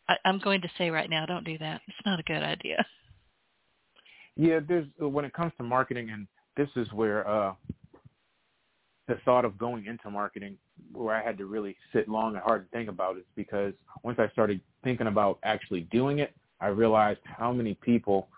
I, I'm going to say right now, don't do that. It's not a good idea. Yeah, there's when it comes to marketing, and this is where uh, the thought of going into marketing, where I had to really sit long and hard and think about it, because once I started thinking about actually doing it, I realized how many people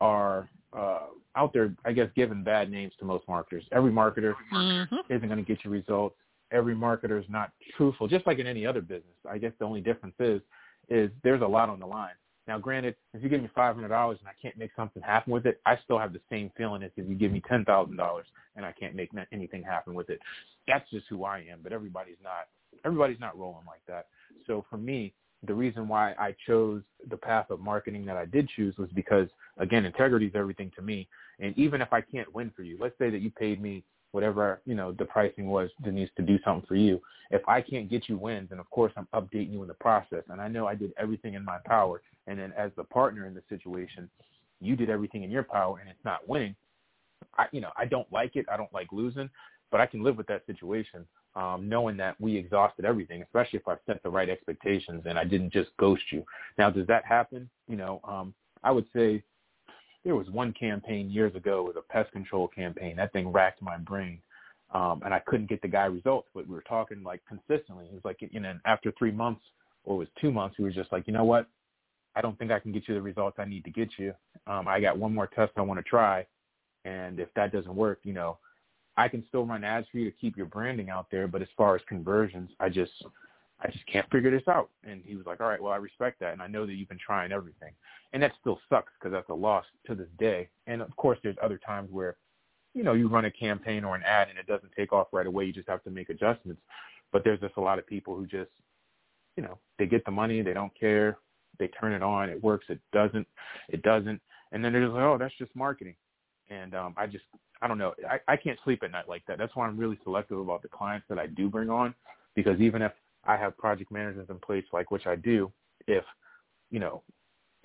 are uh, out there, I guess, giving bad names to most marketers. Every marketer mm-hmm. isn't going to get you results. Every marketer is not truthful, just like in any other business. I guess the only difference is, is there's a lot on the line. Now, granted, if you give me five hundred dollars and I can't make something happen with it, I still have the same feeling as if you give me ten thousand dollars and I can't make anything happen with it. That's just who I am. But everybody's not. Everybody's not rolling like that. So for me, the reason why I chose the path of marketing that I did choose was because, again, integrity is everything to me. And even if I can't win for you, let's say that you paid me whatever, you know, the pricing was, Denise, to do something for you. If I can't get you wins, and of course I'm updating you in the process, and I know I did everything in my power, and then as the partner in the situation, you did everything in your power and it's not winning, I, you know, I don't like it. I don't like losing, but I can live with that situation um, knowing that we exhausted everything, especially if I set the right expectations and I didn't just ghost you. Now, does that happen? You know, um, I would say there was one campaign years ago, with a pest control campaign. That thing racked my brain. Um, and I couldn't get the guy results, but we were talking like consistently. It was like, you know, after three months or it was two months, we were just like, you know what? I don't think I can get you the results I need to get you. Um, I got one more test I want to try. And if that doesn't work, you know, I can still run ads for you to keep your branding out there, but as far as conversions, I just I just can't figure this out. And he was like, all right, well, I respect that. And I know that you've been trying everything. And that still sucks because that's a loss to this day. And of course, there's other times where, you know, you run a campaign or an ad and it doesn't take off right away. You just have to make adjustments. But there's just a lot of people who just, you know, they get the money. They don't care. They turn it on. It works. It doesn't. It doesn't. And then they're just like, oh, that's just marketing. And um, I just, I don't know. I, I can't sleep at night like that. That's why I'm really selective about the clients that I do bring on, because even if I have project managers in place, like which I do, if you know,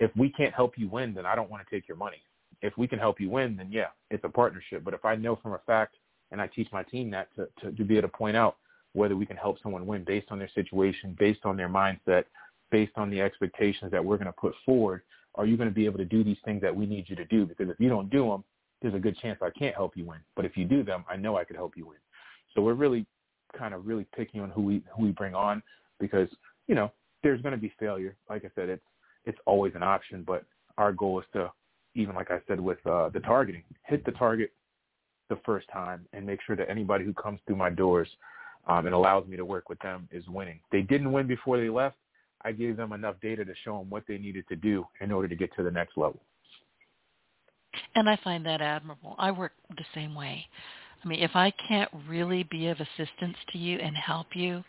if we can't help you win, then I don't want to take your money. If we can help you win, then yeah, it's a partnership. But if I know from a fact, and I teach my team that to, to, to be able to point out whether we can help someone win based on their situation, based on their mindset, based on the expectations that we're going to put forward, are you going to be able to do these things that we need you to do? Because if you don't do them, there's a good chance I can't help you win. But if you do them, I know I could help you win. So we're really kind of really picking on who we who we bring on because you know there's going to be failure. Like I said, it's it's always an option, but our goal is to even like I said with uh, the targeting, hit the target the first time and make sure that anybody who comes through my doors um, and allows me to work with them is winning. They didn't win before they left. I gave them enough data to show them what they needed to do in order to get to the next level. And I find that admirable. I work the same way. I mean, if I can't really be of assistance to you and help you,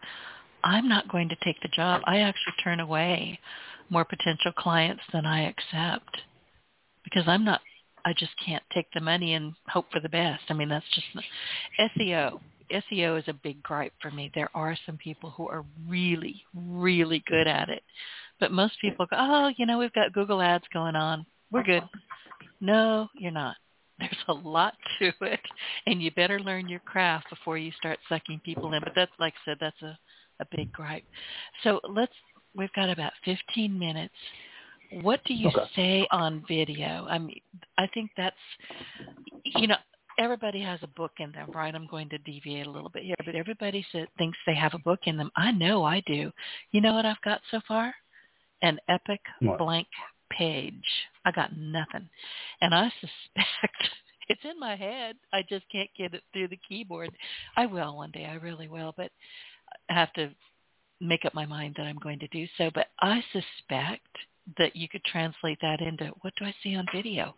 I'm not going to take the job. I actually turn away more potential clients than I accept because I'm not I just can't take the money and hope for the best. I mean, that's just SEO. SEO is a big gripe for me. There are some people who are really, really good at it. But most people go, oh, you know, we've got Google ads going on. We're good. No, you're not. There's a lot to it, and you better learn your craft before you start sucking people in. But that's, like I said, that's a, a big gripe. So let's, we've got about 15 minutes. What do you okay. say on video? I mean, I think that's, you know, everybody has a book in them, right? I'm going to deviate a little bit here, but everybody said, thinks they have a book in them. I know I do. You know what I've got so far? An epic what? blank page. I got nothing. And I suspect it's in my head. I just can't get it through the keyboard. I will one day. I really will. But I have to make up my mind that I'm going to do so. But I suspect that you could translate that into what do I see on video?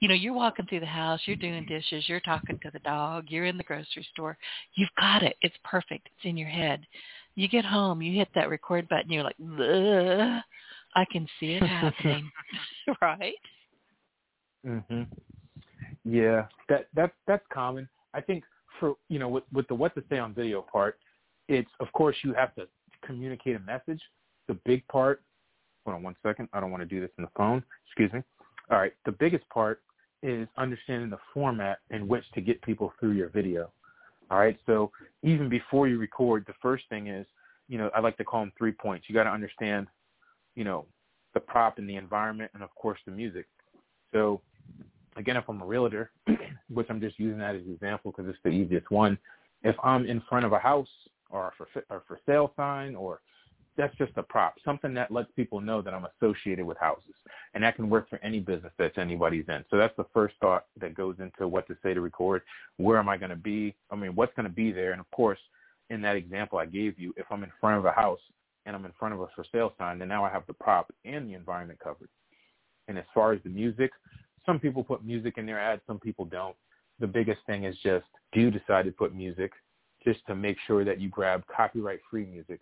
You know, you're walking through the house, you're doing dishes, you're talking to the dog, you're in the grocery store. You've got it. It's perfect. It's in your head. You get home, you hit that record button, you're like, Ugh. I can see it happening, right? Mhm. Yeah, that that's that's common. I think for you know with with the what to say on video part, it's of course you have to communicate a message. The big part. Hold on one second. I don't want to do this in the phone. Excuse me. All right. The biggest part is understanding the format in which to get people through your video. All right. So even before you record, the first thing is, you know, I like to call them three points. You got to understand, you know, the prop and the environment, and of course the music. So again, if I'm a realtor, which I'm just using that as an example because it's the easiest one, if I'm in front of a house or for or for sale sign or that's just a prop, something that lets people know that I'm associated with houses, and that can work for any business that anybody's in. So that's the first thought that goes into what to say to record. Where am I going to be? I mean, what's going to be there? And of course, in that example I gave you, if I'm in front of a house and I'm in front of a for sale sign, then now I have the prop and the environment covered. And as far as the music, some people put music in their ads, some people don't. The biggest thing is just do you decide to put music just to make sure that you grab copyright free music.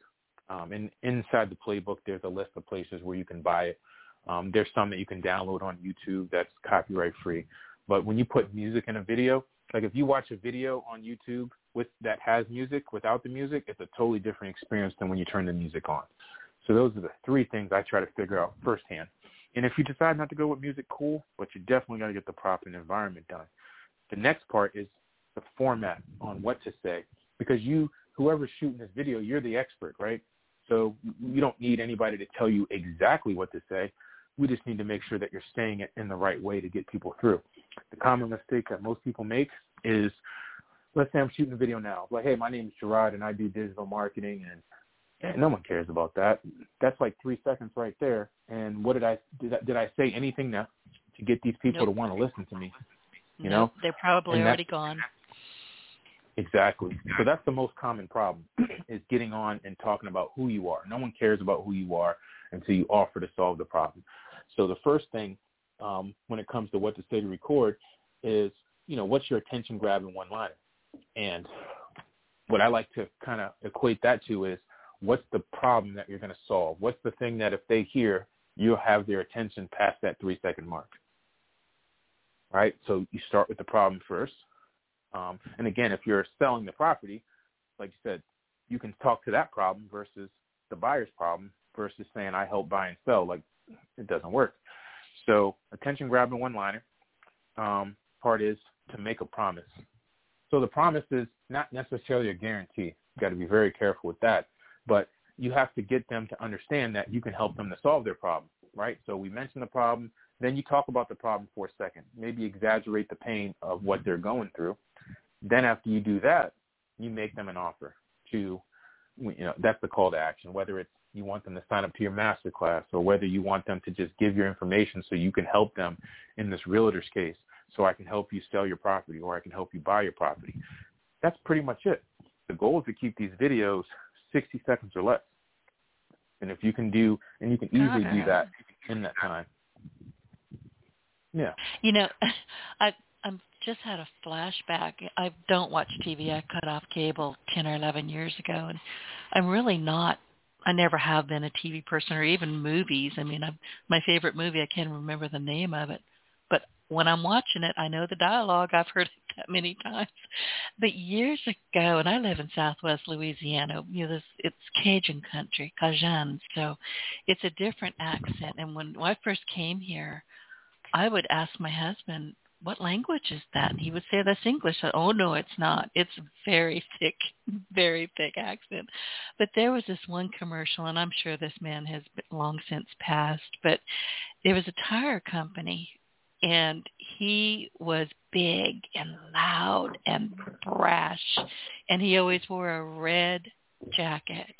Um, and inside the playbook, there's a list of places where you can buy it. Um, there's some that you can download on YouTube that's copyright free. But when you put music in a video, like if you watch a video on YouTube with that has music without the music, it's a totally different experience than when you turn the music on. So those are the three things I try to figure out firsthand. And if you decide not to go with music, cool, but you definitely got to get the prop and environment done. The next part is the format on what to say because you, whoever's shooting this video, you're the expert, right? So you don't need anybody to tell you exactly what to say. We just need to make sure that you're saying it in the right way to get people through. The common mistake that most people make is, let's say I'm shooting a video now, like, hey, my name is Jeraud and I do digital marketing and no one cares about that. That's like three seconds right there. And what did I did? I, did I say anything to to get these people nope. to want to listen to me? You nope, know, they're probably and already gone. Exactly. So that's the most common problem is getting on and talking about who you are. No one cares about who you are until you offer to solve the problem. So the first thing um, when it comes to what to say to record is, you know, what's your attention grabbing one liner? And what I like to kind of equate that to is what's the problem that you're going to solve? What's the thing that if they hear, you'll have their attention past that three second mark? Right? So you start with the problem first. Um, and again, if you're selling the property, like you said, you can talk to that problem versus the buyer's problem versus saying I help buy and sell. Like it doesn't work. So attention grabbing one liner um, part is to make a promise. So the promise is not necessarily a guarantee. You've got to be very careful with that but you have to get them to understand that you can help them to solve their problem, right? So we mention the problem, then you talk about the problem for a second, maybe exaggerate the pain of what they're going through. Then after you do that, you make them an offer to, you know, that's the call to action, whether it's you want them to sign up to your master class or whether you want them to just give your information so you can help them in this realtor's case so I can help you sell your property or I can help you buy your property. That's pretty much it. The goal is to keep these videos 60 seconds or less. And if you can do, and you can easily do that in that time. Yeah. You know, I I'm just had a flashback. I don't watch TV. I cut off cable 10 or 11 years ago and I'm really not I never have been a TV person or even movies. I mean, I'm, my favorite movie, I can't remember the name of it, when I'm watching it, I know the dialogue. I've heard it that many times. But years ago, and I live in Southwest Louisiana, you know, this it's Cajun country, Cajun, so it's a different accent. And when, when I first came here, I would ask my husband, "What language is that?" And he would say, "That's English." Said, "Oh no, it's not. It's very thick, very thick accent." But there was this one commercial, and I'm sure this man has long since passed. But there was a tire company and he was big and loud and brash and he always wore a red jacket.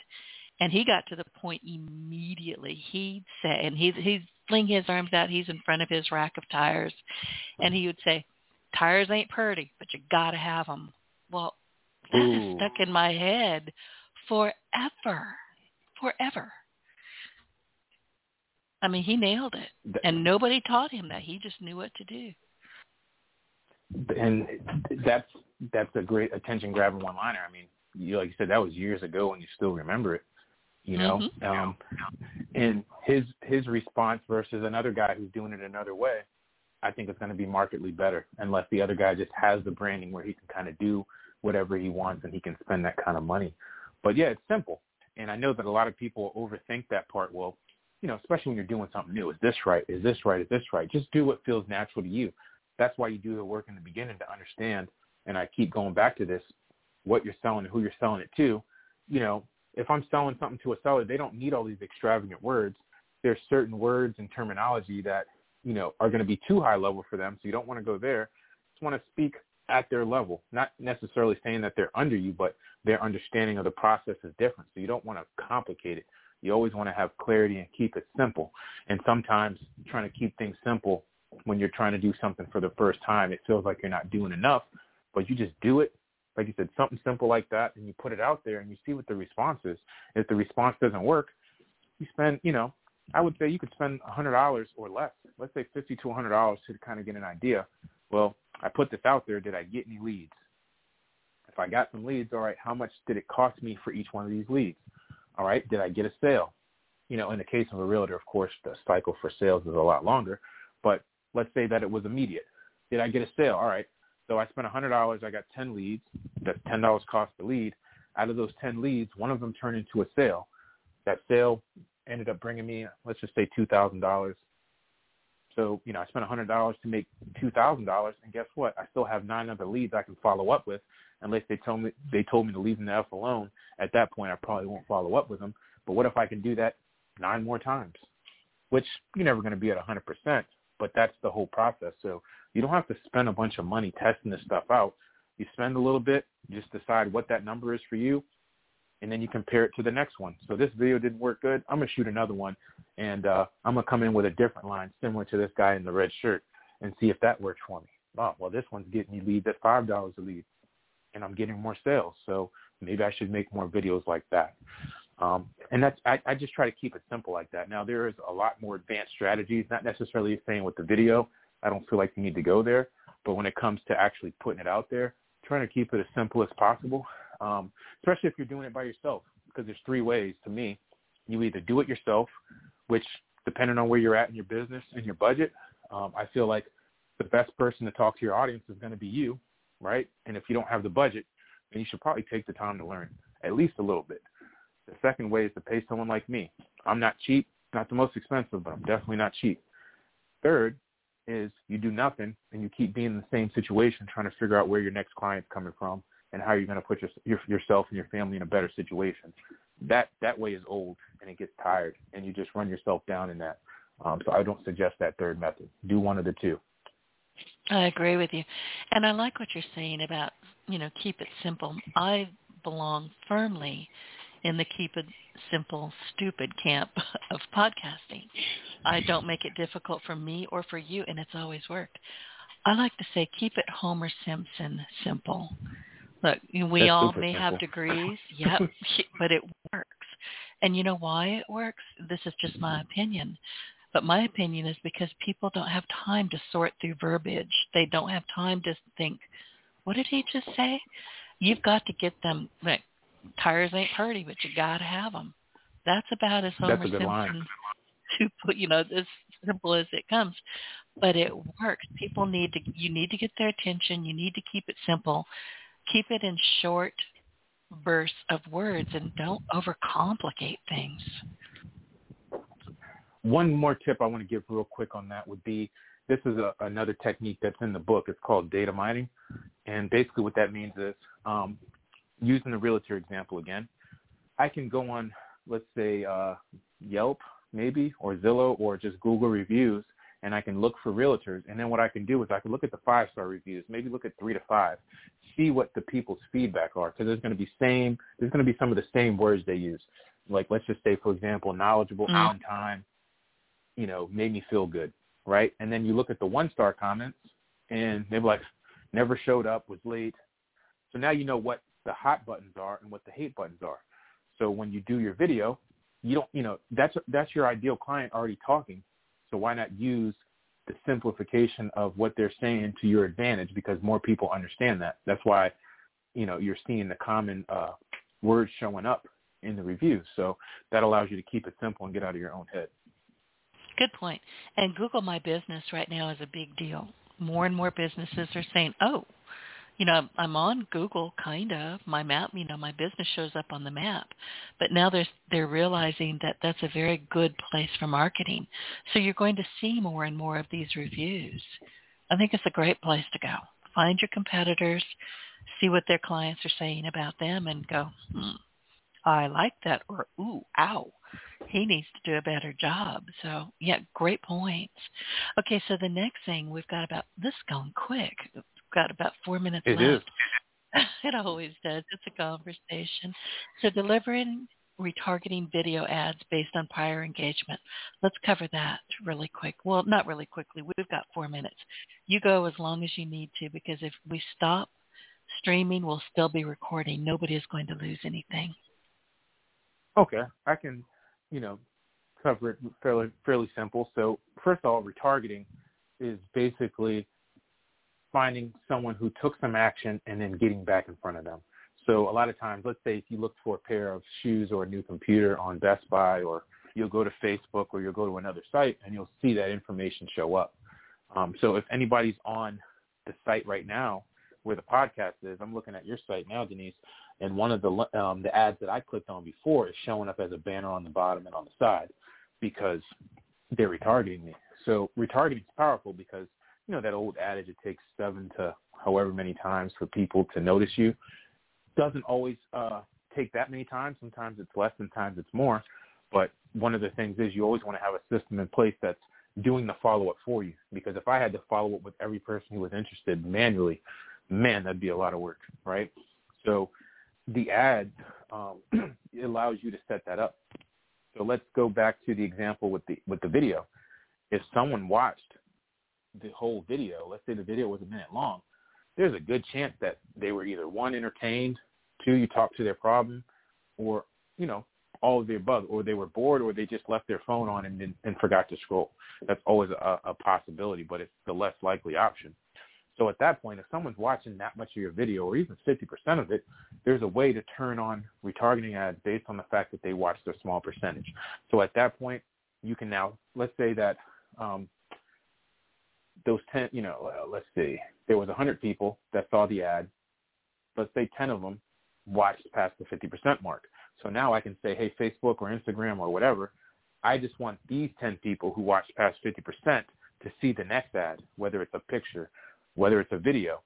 And he got to the point immediately. He'd say and he's he's fling his arms out. He's in front of his rack of tires. And he would say tires ain't pretty but you got to have them well that Ooh. stuck in my head forever forever I mean, he nailed it, and nobody taught him that. He just knew what to do. And that's that's a great attention grabbing one liner. I mean, you like you said, that was years ago, and you still remember it. You know, mm-hmm. um, and his his response versus another guy who's doing it another way. I think it's going to be markedly better unless the other guy just has the branding where he can kind of do whatever he wants and he can spend that kind of money. But yeah, it's simple. And I know that a lot of people overthink that part. Well, you know, especially when you're doing something new. Is this right? Is this right? Is this right? Just do what feels natural to you. That's why you do the work in the beginning to understand. And I keep going back to this, what you're selling and who you're selling it to. You know, if I'm selling something to a seller, they don't need all these extravagant words. There's certain words and terminology that, you know, are going to be too high level for them. So you don't want to go there. Just want to speak at their level, not necessarily saying that they're under you, but their understanding of the process is different. So you don't want to complicate it. You always want to have clarity and keep it simple. And sometimes trying to keep things simple when you're trying to do something for the first time, it feels like you're not doing enough, but you just do it. Like you said, something simple like that, and you put it out there and you see what the response is. If the response doesn't work, you spend, you know, I would say you could spend a hundred dollars or less. Let's say fifty to a hundred dollars to kind of get an idea. Well, I put this out there. Did I get any leads? If I got some leads, all right, how much did it cost me for each one of these leads? All right, did I get a sale? You know, in the case of a realtor, of course, the cycle for sales is a lot longer. But let's say that it was immediate. Did I get a sale? All right. So I spent $100. I got 10 leads. That's $10 cost the lead. Out of those 10 leads, one of them turned into a sale. That sale ended up bringing me, let's just say $2,000. So, you know, I spent $100 to make $2,000. And guess what? I still have nine other leads I can follow up with unless they told me they told me to leave them the F alone. At that point, I probably won't follow up with them. But what if I can do that nine more times? Which you're never going to be at 100%, but that's the whole process. So you don't have to spend a bunch of money testing this stuff out. You spend a little bit, just decide what that number is for you, and then you compare it to the next one. So this video didn't work good. I'm gonna shoot another one, and uh, I'm gonna come in with a different line similar to this guy in the red shirt, and see if that works for me. Oh, well, this one's getting me leads at five dollars a lead, and I'm getting more sales. So maybe I should make more videos like that. Um, and that's I, I just try to keep it simple like that. Now there is a lot more advanced strategies, not necessarily saying with the video. I don't feel like you need to go there, but when it comes to actually putting it out there, trying to keep it as simple as possible, um, especially if you're doing it by yourself, because there's three ways to me. You either do it yourself, which depending on where you're at in your business and your budget, um, I feel like the best person to talk to your audience is going to be you, right? And if you don't have the budget, then you should probably take the time to learn at least a little bit. The second way is to pay someone like me. I'm not cheap, not the most expensive, but I'm definitely not cheap. Third is you do nothing and you keep being in the same situation trying to figure out where your next client's coming from and how you're going to put your, your, yourself and your family in a better situation. That that way is old and it gets tired and you just run yourself down in that. Um, so I don't suggest that third method. Do one of the two. I agree with you. And I like what you're saying about, you know, keep it simple. I belong firmly in the keep it simple, stupid camp of podcasting. I don't make it difficult for me or for you, and it's always worked. I like to say keep it Homer Simpson simple. Look, we That's all may simple. have degrees, yep, but it works. And you know why it works? This is just my opinion. But my opinion is because people don't have time to sort through verbiage. They don't have time to think, what did he just say? You've got to get them, like, tires ain't pretty, but you got to have them. That's about as Homer That's a good Simpson line. to put, you know, as simple as it comes. But it works. People need to, you need to get their attention. You need to keep it simple. Keep it in short bursts of words and don't overcomplicate things. One more tip I want to give real quick on that would be this is a, another technique that's in the book. It's called data mining. And basically what that means is um, using the realtor example again, I can go on, let's say, uh, Yelp maybe, or Zillow, or just Google reviews, and I can look for realtors. And then what I can do is I can look at the five-star reviews, maybe look at three to five, see what the people's feedback are, because there's going to be same, there's going to be some of the same words they use. Like let's just say, for example, knowledgeable, Mm. on time, you know, made me feel good, right? And then you look at the one-star comments, and they're like, never showed up, was late. So now you know what the hot buttons are and what the hate buttons are. So when you do your video, you don't, you know, that's that's your ideal client already talking. So why not use the simplification of what they're saying to your advantage because more people understand that. That's why, you know, you're seeing the common uh, words showing up in the reviews. So that allows you to keep it simple and get out of your own head. Good point. And Google My Business right now is a big deal. More and more businesses are saying, "Oh, you know, I'm on Google, kind of. My map, you know, my business shows up on the map. But now they're they're realizing that that's a very good place for marketing. So you're going to see more and more of these reviews. I think it's a great place to go. Find your competitors, see what their clients are saying about them, and go, hmm, I like that, or ooh, ow, he needs to do a better job. So yeah, great points. Okay, so the next thing we've got about this going quick. We've got about four minutes it left. Is. it always does. It's a conversation. So delivering retargeting video ads based on prior engagement. Let's cover that really quick. Well, not really quickly. We've got four minutes. You go as long as you need to because if we stop streaming, we'll still be recording. Nobody is going to lose anything. Okay, I can, you know, cover it fairly fairly simple. So first of all, retargeting is basically finding someone who took some action and then getting back in front of them. So a lot of times, let's say if you look for a pair of shoes or a new computer on Best Buy, or you'll go to Facebook or you'll go to another site and you'll see that information show up. Um, so if anybody's on the site right now where the podcast is, I'm looking at your site now, Denise, and one of the um, the ads that I clicked on before is showing up as a banner on the bottom and on the side because they're retargeting me. So retargeting is powerful because you know that old adage it takes seven to however many times for people to notice you doesn't always uh, take that many times. Sometimes it's less, sometimes it's more. But one of the things is you always want to have a system in place that's doing the follow up for you. Because if I had to follow up with every person who was interested manually, man, that'd be a lot of work, right? So the ad um, allows you to set that up. So let's go back to the example with the with the video. If someone watched the whole video, let's say the video was a minute long, there's a good chance that they were either one entertained, two you talked to their problem, or you know all of the above, or they were bored, or they just left their phone on and and forgot to scroll. That's always a, a possibility, but it's the less likely option. So at that point, if someone's watching that much of your video, or even 50% of it, there's a way to turn on retargeting ads based on the fact that they watched a small percentage. So at that point, you can now, let's say that um, those 10, you know, uh, let's see, there was 100 people that saw the ad. Let's say 10 of them watched past the 50% mark. So now I can say, hey, Facebook or Instagram or whatever, I just want these 10 people who watched past 50% to see the next ad, whether it's a picture, whether it's a video.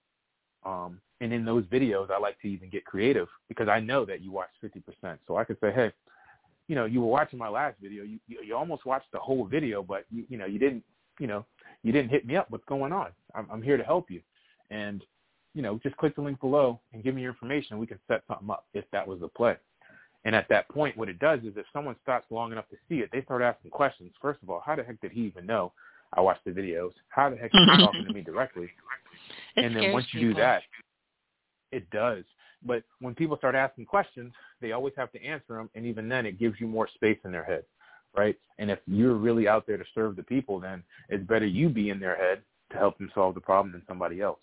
Um, and in those videos, I like to even get creative because I know that you watched 50%. So I could say, hey, you know, you were watching my last video. You you, you almost watched the whole video, but you you know you didn't you know you didn't hit me up. What's going on? I'm, I'm here to help you. And you know, just click the link below and give me your information. And we can set something up if that was the play. And at that point, what it does is if someone stops long enough to see it, they start asking questions. First of all, how the heck did he even know? I watched the videos. How the heck is he mm-hmm. talking to me directly? It and then once you people. do that, it does. But when people start asking questions, they always have to answer them, and even then, it gives you more space in their head, right? And if you're really out there to serve the people, then it's better you be in their head to help them solve the problem than somebody else.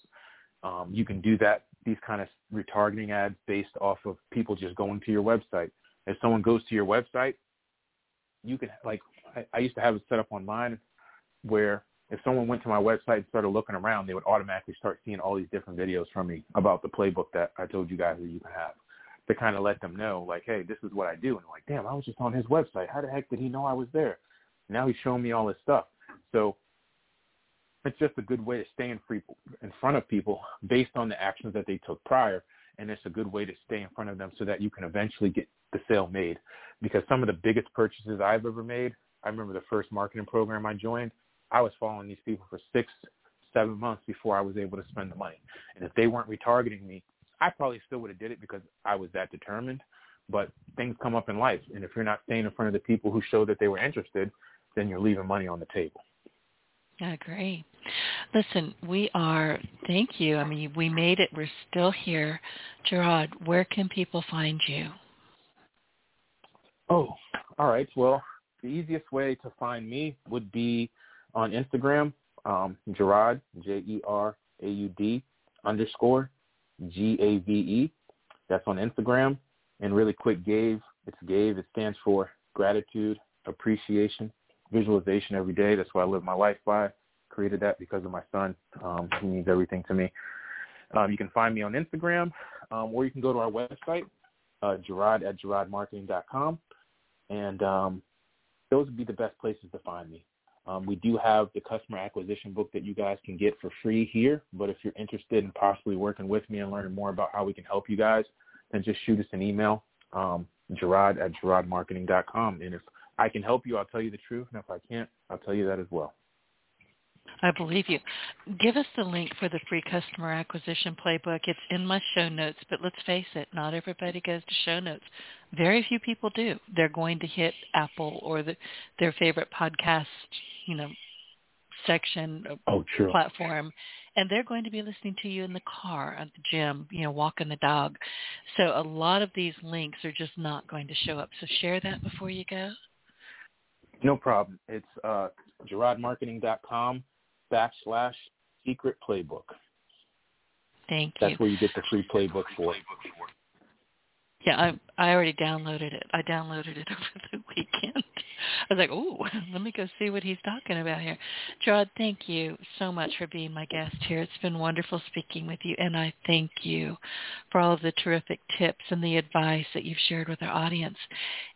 Um, you can do that, these kind of retargeting ads based off of people just going to your website. If someone goes to your website, you can like I, I used to have it set up online where if someone went to my website and started looking around, they would automatically start seeing all these different videos from me about the playbook that I told you guys that you can have to kind of let them know, like, hey, this is what I do. And like, damn, I was just on his website. How the heck did he know I was there? Now he's showing me all this stuff. So it's just a good way to stay in free in front of people based on the actions that they took prior. And it's a good way to stay in front of them so that you can eventually get the sale made. Because some of the biggest purchases I've ever made, I remember the first marketing program I joined, I was following these people for six, seven months before I was able to spend the money. And if they weren't retargeting me, I probably still would have did it because I was that determined. But things come up in life, and if you're not staying in front of the people who show that they were interested, then you're leaving money on the table. I agree. Listen, we are, thank you. I mean, we made it. We're still here. Jeraud, where can people find you? Oh, all right. Well, the easiest way to find me would be on Instagram, um, Jeraud, J-E-R-A-U-D underscore G-A-V-E. That's on Instagram. And really quick, GAVE. It's GAVE. It stands for gratitude, appreciation, visualization every day. That's what I live my life by. Created that because of my son. Um, he means everything to me. Um, you can find me on Instagram, um, or you can go to our website, uh, Jeraud at JeraudMarketing.com, and um, those would be the best places to find me. Um, we do have the customer acquisition book that you guys can get for free here, but if you're interested in possibly working with me and learning more about how we can help you guys, then just shoot us an email, um, Jeraud at JeraudMarketing.com. And if I can help you, I'll tell you the truth, and if I can't, I'll tell you that as well. I believe you. Give us the link for the free customer acquisition playbook. It's in my show notes, but let's face it, not everybody goes to show notes. Very few people do. They're going to hit Apple or the, their favorite podcast, you know, section oh, true. platform and they're going to be listening to you in the car at the gym you know walking the dog so a lot of these links are just not going to show up so share that before you go no problem it's uh jeraudmarketing.com backslash secret playbook. Thank you. That's where you get the free playbook for. Yeah, I I already downloaded it. I downloaded it over the weekend. I was like, oh, let me go see what he's talking about here. Jeraud, thank you so much for being my guest here. It's been wonderful speaking with you, and I thank you for all of the terrific tips and the advice that you've shared with our audience.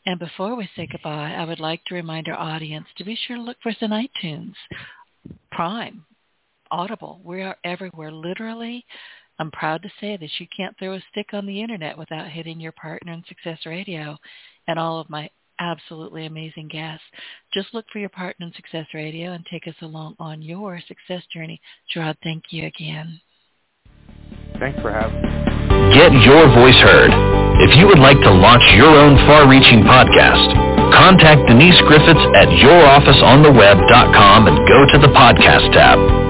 And before we say goodbye, I would like to remind our audience to be sure to look for us on iTunes. Prime, Audible. We are everywhere. Literally, I'm proud to say that you can't throw a stick on the internet without hitting your partner in Success Radio and all of my absolutely amazing guests. Just look for your partner in Success Radio and take us along on your success journey. Jeraud, thank you again. Thanks for having me. Get your voice heard. If you would like to launch your own far-reaching podcast, Contact Denise Griffiths at yourofficeontheweb.com and go to the podcast tab.